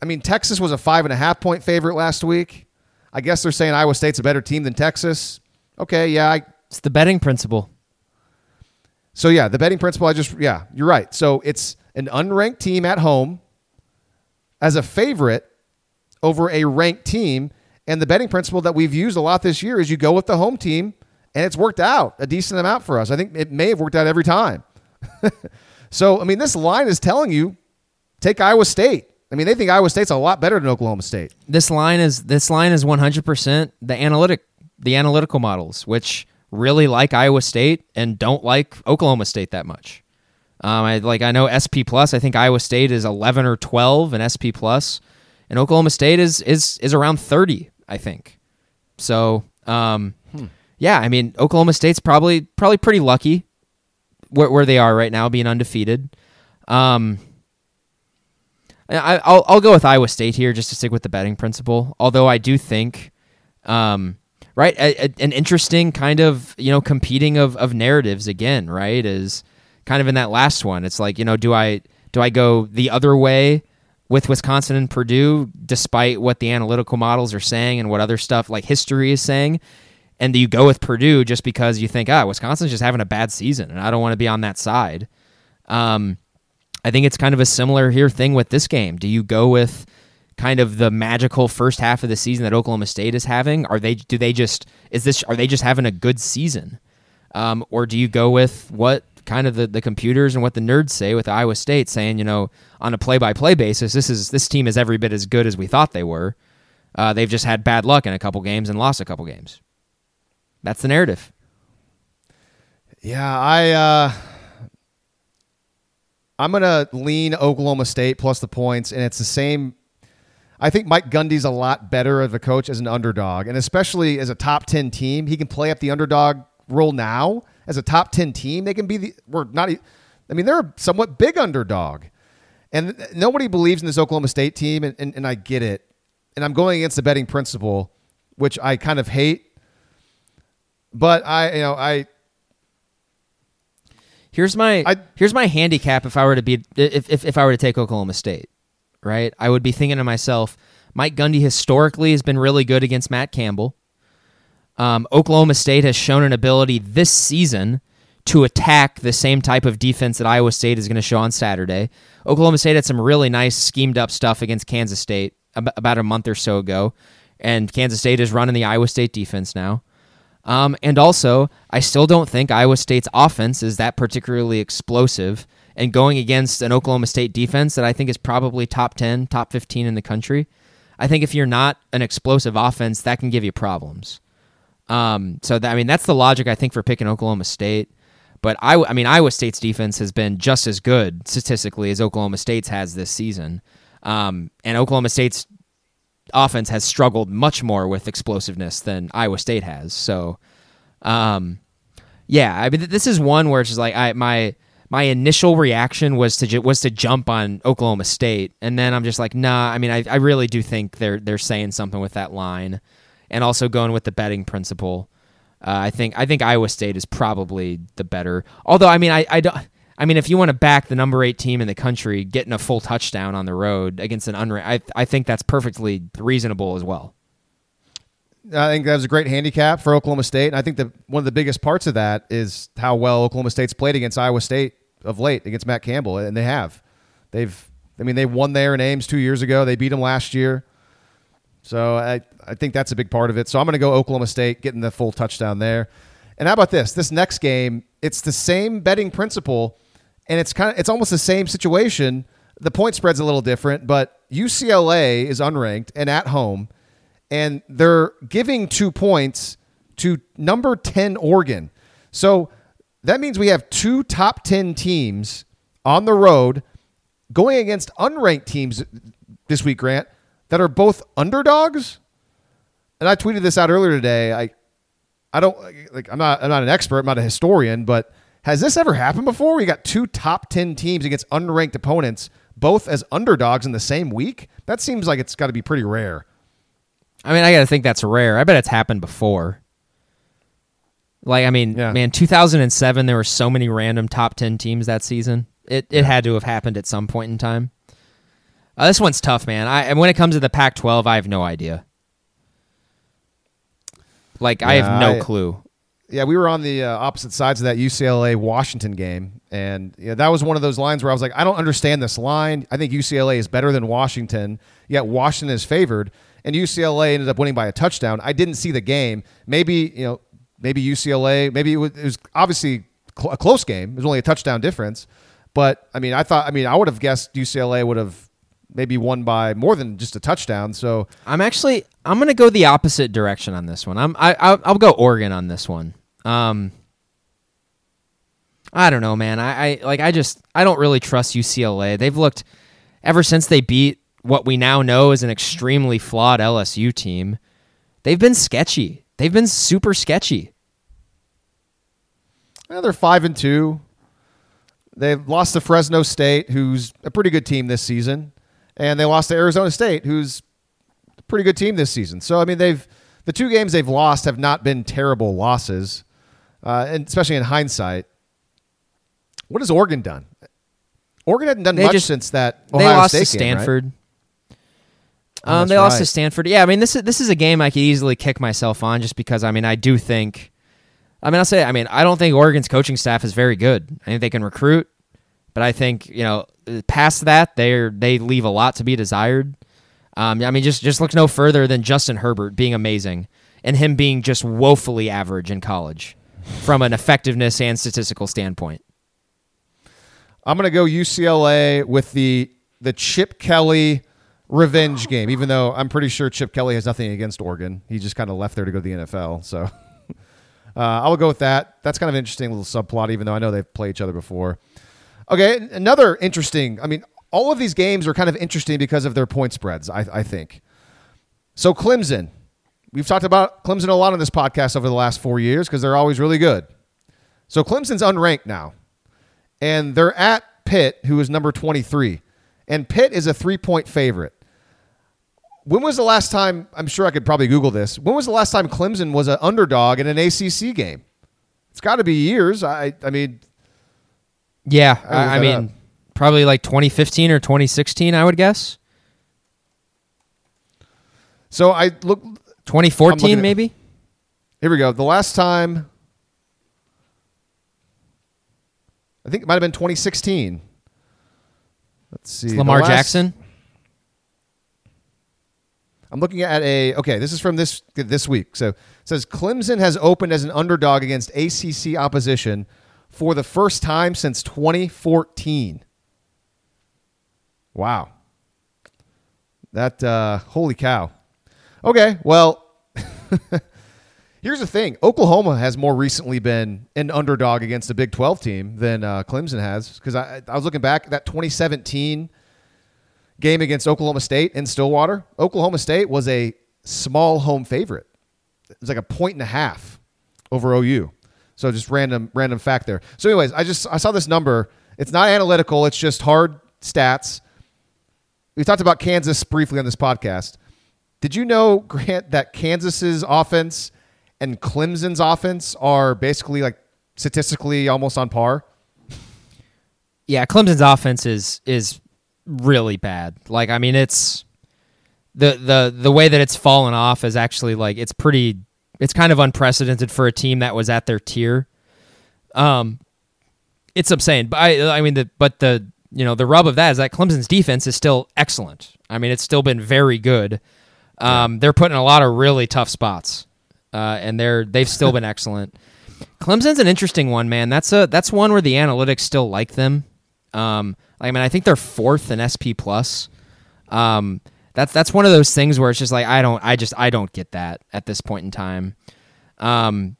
I mean, Texas was a five and a half point favorite last week. I guess they're saying Iowa State's a better team than Texas. Okay, yeah. I, It's the betting principle. so yeah, the betting principle. I just yeah, you're right. So it's an unranked team at home as a favorite over a ranked team, and the betting principle that we've used a lot this year is you go with the home team, and it's worked out a decent amount for us. I think it may have worked out every time. so I mean, this line is telling you take Iowa State. I mean, they think Iowa State's a lot better than Oklahoma State. This line is this line is 100% the analytic the analytical models, which really like Iowa State and don't like Oklahoma State that much. Um, I like I know SP plus. I think Iowa State is 11 or 12 in SP plus, and Oklahoma State is is is around 30. I think. So, um, yeah, I mean Oklahoma State's probably probably pretty lucky where where they are right now, being undefeated. Um, I, I'll I'll go with Iowa State here just to stick with the betting principle. Although I do think, um, right, a, a- an interesting kind of you know competing of of narratives again, right, is kind of in that last one. It's like you know, do I do I go the other way with Wisconsin and Purdue, despite what the analytical models are saying and what other stuff like history is saying? And do you go with Purdue just because you think, ah, Wisconsin's just having a bad season, and I don't want to be on that side? Um, I think it's kind of a similar here thing with this game. Do you go with kind of the magical first half of the season that Oklahoma State is having? Are they do they just is this are they just having a good season? Um, or do you go with what kind of the, the computers and what the nerds say with Iowa State saying, you know, on a play by play basis, this is this team is every bit as good as we thought they were. Uh, they've just had bad luck in a couple games and lost a couple games. That's the narrative. Yeah, I uh I'm gonna lean Oklahoma State plus the points, and it's the same. I think Mike Gundy's a lot better of a coach as an underdog, and especially as a top ten team, he can play up the underdog role now. As a top ten team, they can be the. We're not. I mean, they're a somewhat big underdog, and nobody believes in this Oklahoma State team, and, and, and I get it. And I'm going against the betting principle, which I kind of hate. But I, you know, I Here's my I- here's my handicap if I were to be if, if if I were to take Oklahoma State, right? I would be thinking to myself, Mike Gundy historically has been really good against Matt Campbell. Um, Oklahoma State has shown an ability this season to attack the same type of defense that Iowa State is going to show on Saturday. Oklahoma State had some really nice schemed up stuff against Kansas State about a month or so ago, and Kansas State is running the Iowa State defense now. Um, and also, I still don't think Iowa State's offense is that particularly explosive. And going against an Oklahoma State defense that I think is probably top 10, top 15 in the country, I think if you're not an explosive offense, that can give you problems. Um, so that, I mean, that's the logic I think for picking Oklahoma State. But I, I mean, Iowa State's defense has been just as good statistically as Oklahoma State's has this season. Um, and Oklahoma State's offense has struggled much more with explosiveness than Iowa State has. So, um, yeah, I mean, this is one where it's just like I my my initial reaction was to ju- was to jump on Oklahoma State, and then I'm just like, nah. I mean, I, I really do think they're they're saying something with that line, and also going with the betting principle. Uh, I think I think Iowa State is probably the better. Although I mean I, I don't I mean if you want to back the number eight team in the country getting a full touchdown on the road against an unranked, I I think that's perfectly reasonable as well. I think that was a great handicap for Oklahoma State. And I think that one of the biggest parts of that is how well Oklahoma State's played against Iowa State of late against Matt Campbell, and they have. They've, I mean, they won there in Ames two years ago. They beat them last year. So I, I think that's a big part of it. So I'm going to go Oklahoma State getting the full touchdown there. And how about this? This next game, it's the same betting principle, and it's kind of it's almost the same situation. The point spread's a little different, but UCLA is unranked and at home, and they're giving two points to number 10 Oregon. So that means we have two top 10 teams on the road going against unranked teams this week, Grant, that are both underdogs. And I tweeted this out earlier today. I I don't like I'm not I'm not an expert, I'm not a historian, but has this ever happened before? We got two top 10 teams against unranked opponents both as underdogs in the same week? That seems like it's got to be pretty rare. I mean, I got to think that's rare. I bet it's happened before. Like, I mean, Yeah. man, 2007, there were so many random top 10 teams that season. It, it had to have happened at some point in time. Uh, this one's tough, man. I, and when it comes to the Pac 12, I have no idea. Like I have no I- clue. Yeah, we were on the uh, opposite sides of that UCLA Washington game, and yeah, that was one of those lines where I was like, I don't understand this line. I think UCLA is better than Washington, yet Washington is favored, and UCLA ended up winning by a touchdown. I didn't see the game. Maybe you know, maybe UCLA, maybe it was, it was obviously cl- a close game. It was only a touchdown difference, but I mean, I thought, I mean, I would have guessed UCLA would have maybe won by more than just a touchdown. So I'm actually I'm gonna go the opposite direction on this one. I'm I I'll, I'll go Oregon on this one. Um, I don't know, man. I, I like I just I don't really trust UCLA. They've looked ever since they beat what we now know is an extremely flawed LSU team. They've been sketchy. They've been super sketchy. Well, they're five and two. They've lost to Fresno State, who's a pretty good team this season, and they lost to Arizona State, who's a pretty good team this season. So I mean, they've the two games they've lost have not been terrible losses, uh, and especially in hindsight. What has Oregon done? Oregon hadn't done They much just- since that they Ohio lost State to game, right? Stanford. Oh, Um, they lost to. Stanford. Yeah, I mean this is this is a game I could easily kick myself on just because I mean I do think, I mean I'll say I mean I don't think Oregon's coaching staff is very good. I think they can recruit, but I think you know past that they they leave a lot to be desired. Um, I mean just just look no further than Justin Herbert being amazing and him being just woefully average in college from an effectiveness and statistical standpoint. I'm to go UCLA with the the Chip Kelly revenge game. Even though I'm pretty sure Chip Kelly has nothing against Oregon, he just kind of left there to go to the NFL. So uh, I'll go with that. That's kind of an interesting little subplot. Even though I know they've played each other before. Okay, another interesting. I mean, all of these games are kind of interesting because of their point spreads. I, I think. So Clemson, we've talked about Clemson a lot on this podcast over the last four years because they're always really good. So Clemson's unranked now and they're at Pitt, who is number 23. And Pitt is a three point favorite. When was the last time? I'm sure I could probably Google this. When was the last time Clemson was an underdog in an ACC game? It's got to be years. I, I mean, Yeah, I, I mean up. probably like 2015 or 2016, I would guess. so I look. I'm looking 2014 at- maybe. Here we go. The last time, I think it might have been 2016. Let's see. It's Lamar last- Jackson. I'm looking at a okay. This is from this this week. So it says Clemson has opened as an underdog against ACC opposition for the first time since 2014. Wow, that uh, holy cow. Okay, well, here's the thing: Oklahoma has more recently been an underdog against a Big 12 team than uh, Clemson has. Because I, I was looking back that 2017 game against Oklahoma State in Stillwater, Oklahoma State was a small home favorite. It was like a point and a half over OU. So just random random fact there. So anyways, I just I saw this number. It's not analytical, it's just hard stats. We talked about Kansas briefly on this podcast. Did you know Grant that Kansas's offense and Clemson's offense are basically like statistically almost on par? Yeah, Clemson's offense is is really bad. Like I mean it's the the the way that it's fallen off is actually like it's pretty it's kind of unprecedented for a team that was at their tier. Um it's insane. But I I mean the but the you know the rub of that is that Clemson's defense is still excellent. I mean it's still been very good. Um they're put in a lot of really tough spots. Uh and they're they've still been excellent. Clemson's an interesting one, man. That's a that's one where the analytics still like them. Um, I mean, I think they're fourth in SP plus. Um, that's that's one of those things where it's just like I don't, I just I don't get that at this point in time. Um,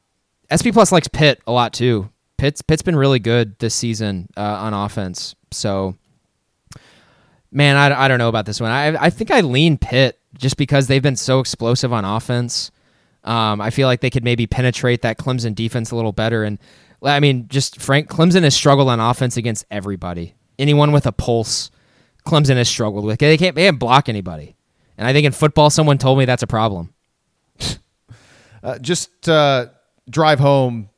SP plus likes Pitt a lot too. Pitt's Pitt's been really good this season uh, on offense. So, man, I, I don't know about this one. I I think I lean Pitt just because they've been so explosive on offense. Um, I feel like they could maybe penetrate that Clemson defense a little better. And I mean, just Frank Clemson has struggled on offense against everybody. Anyone with a pulse, Clemson has struggled with. They can't they can't block anybody. And I think in football, someone told me that's a problem. Uh, just uh, drive home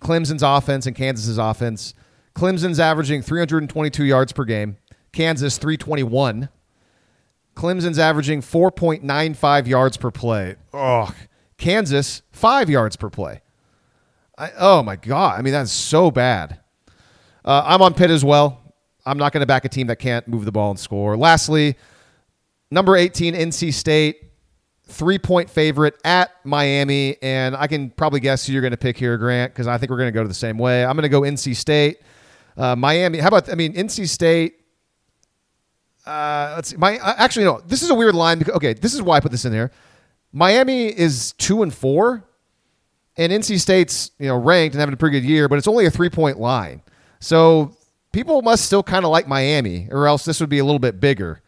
Clemson's offense and Kansas's offense. Clemson's averaging 322 yards per game. Kansas 321. Clemson's averaging 4.95 yards per play. Oh, Kansas, five yards per play. I, oh my God. I mean, that's so bad. Uh, I'm on Pitt as well. I'm not going to back a team that can't move the ball and score. Lastly, number 18, NC State, three point favorite at Miami. And I can probably guess who you're going to pick here, Grant, because I think we're going to go to the same way. I'm going to go NC State. Uh, Miami, how about, I mean, NC State. Uh, let's see. My uh, actually no. This is a weird line. Because, okay, this is why I put this in there. Miami is two and four, and NC State's you know ranked and having a pretty good year, but it's only a three point line. So people must still kind of like Miami, or else this would be a little bit bigger.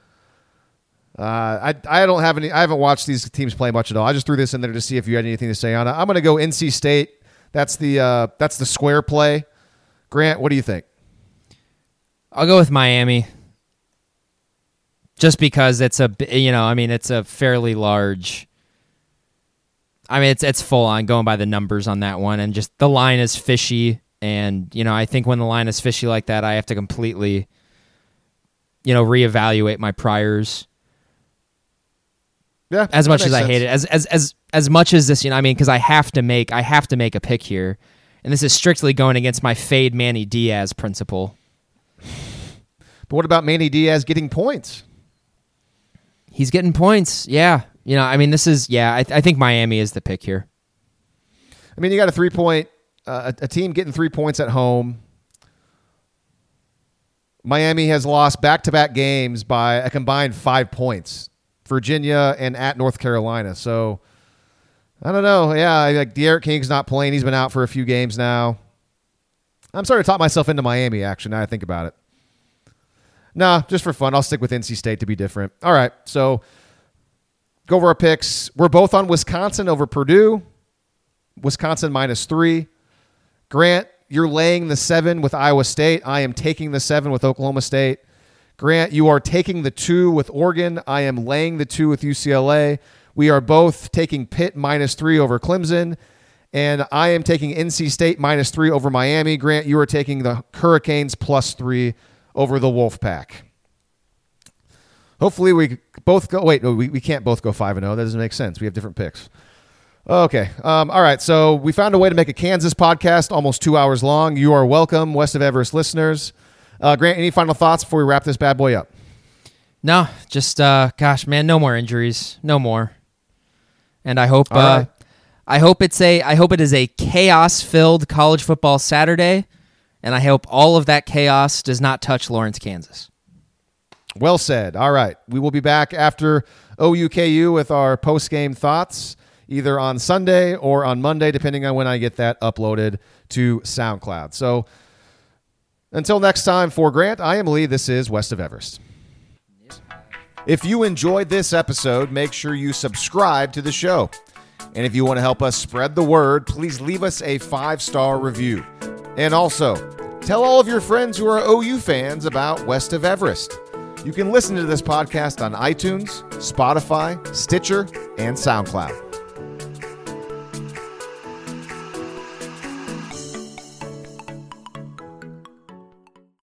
Uh, I I don't have any. I haven't watched these teams play much at all. I just threw this in there to see if you had anything to say on it. I'm going to go NC State. That's the uh, that's the square play. Grant, what do you think? I'll go with Miami. Just because it's a you know I mean it's a fairly large. I mean it's it's full on going by the numbers on that one and just the line is fishy and you know I think when the line is fishy like that I have to completely you know reevaluate my priors. Yeah, as much as I sense. hate it, as as as as much as this, you know, I mean, because I have to make I have to make a pick here, and this is strictly going against my fade Manny Diaz principle. But what about Manny Diaz getting points? He's getting points. Yeah, you know, I mean, this is yeah. I, I think Miami is the pick here. I mean, you got a three point, uh, a, a team getting three points at home. Miami has lost back to back games by a combined five points. Virginia and at North Carolina. So I don't know. Yeah, like D'Eriq King's not playing. He's been out for a few games now. I'm starting to talk myself into Miami. Actually, now I think about it. Nah, just for fun, I'll stick with NC State to be different. All right, so go over our picks. We're both on Wisconsin over Purdue. Wisconsin minus three. Grant, you're laying the seven with Iowa State. I am taking the seven with Oklahoma State. Grant, you are taking the two with Oregon. I am laying the two with UCLA. We are both taking Pitt minus three over Clemson. And I am taking NC State minus three over Miami. Grant, you are taking the Hurricanes plus three over the Wolfpack. Hopefully, we both go. Wait, no, we, we can't both go 5 and 0. That doesn't make sense. We have different picks. Okay. Um, all right. So we found a way to make a Kansas podcast almost two hours long. You are welcome, West of Everest listeners. Uh, Grant, any final thoughts before we wrap this bad boy up? No, just uh, gosh, man, no more injuries, no more. And I hope, uh, right. I hope it's a, I hope it is a chaos-filled college football Saturday, and I hope all of that chaos does not touch Lawrence, Kansas. Well said. All right. We will be back after OUKU with our post game thoughts either on Sunday or on Monday, depending on when I get that uploaded to SoundCloud. So until next time, for Grant, I am Lee. This is West of Everest. If you enjoyed this episode, make sure you subscribe to the show. And if you want to help us spread the word, please leave us a five star review. And also, tell all of your friends who are OU fans about West of Everest. You can listen to this podcast on iTunes, Spotify, Stitcher, and SoundCloud.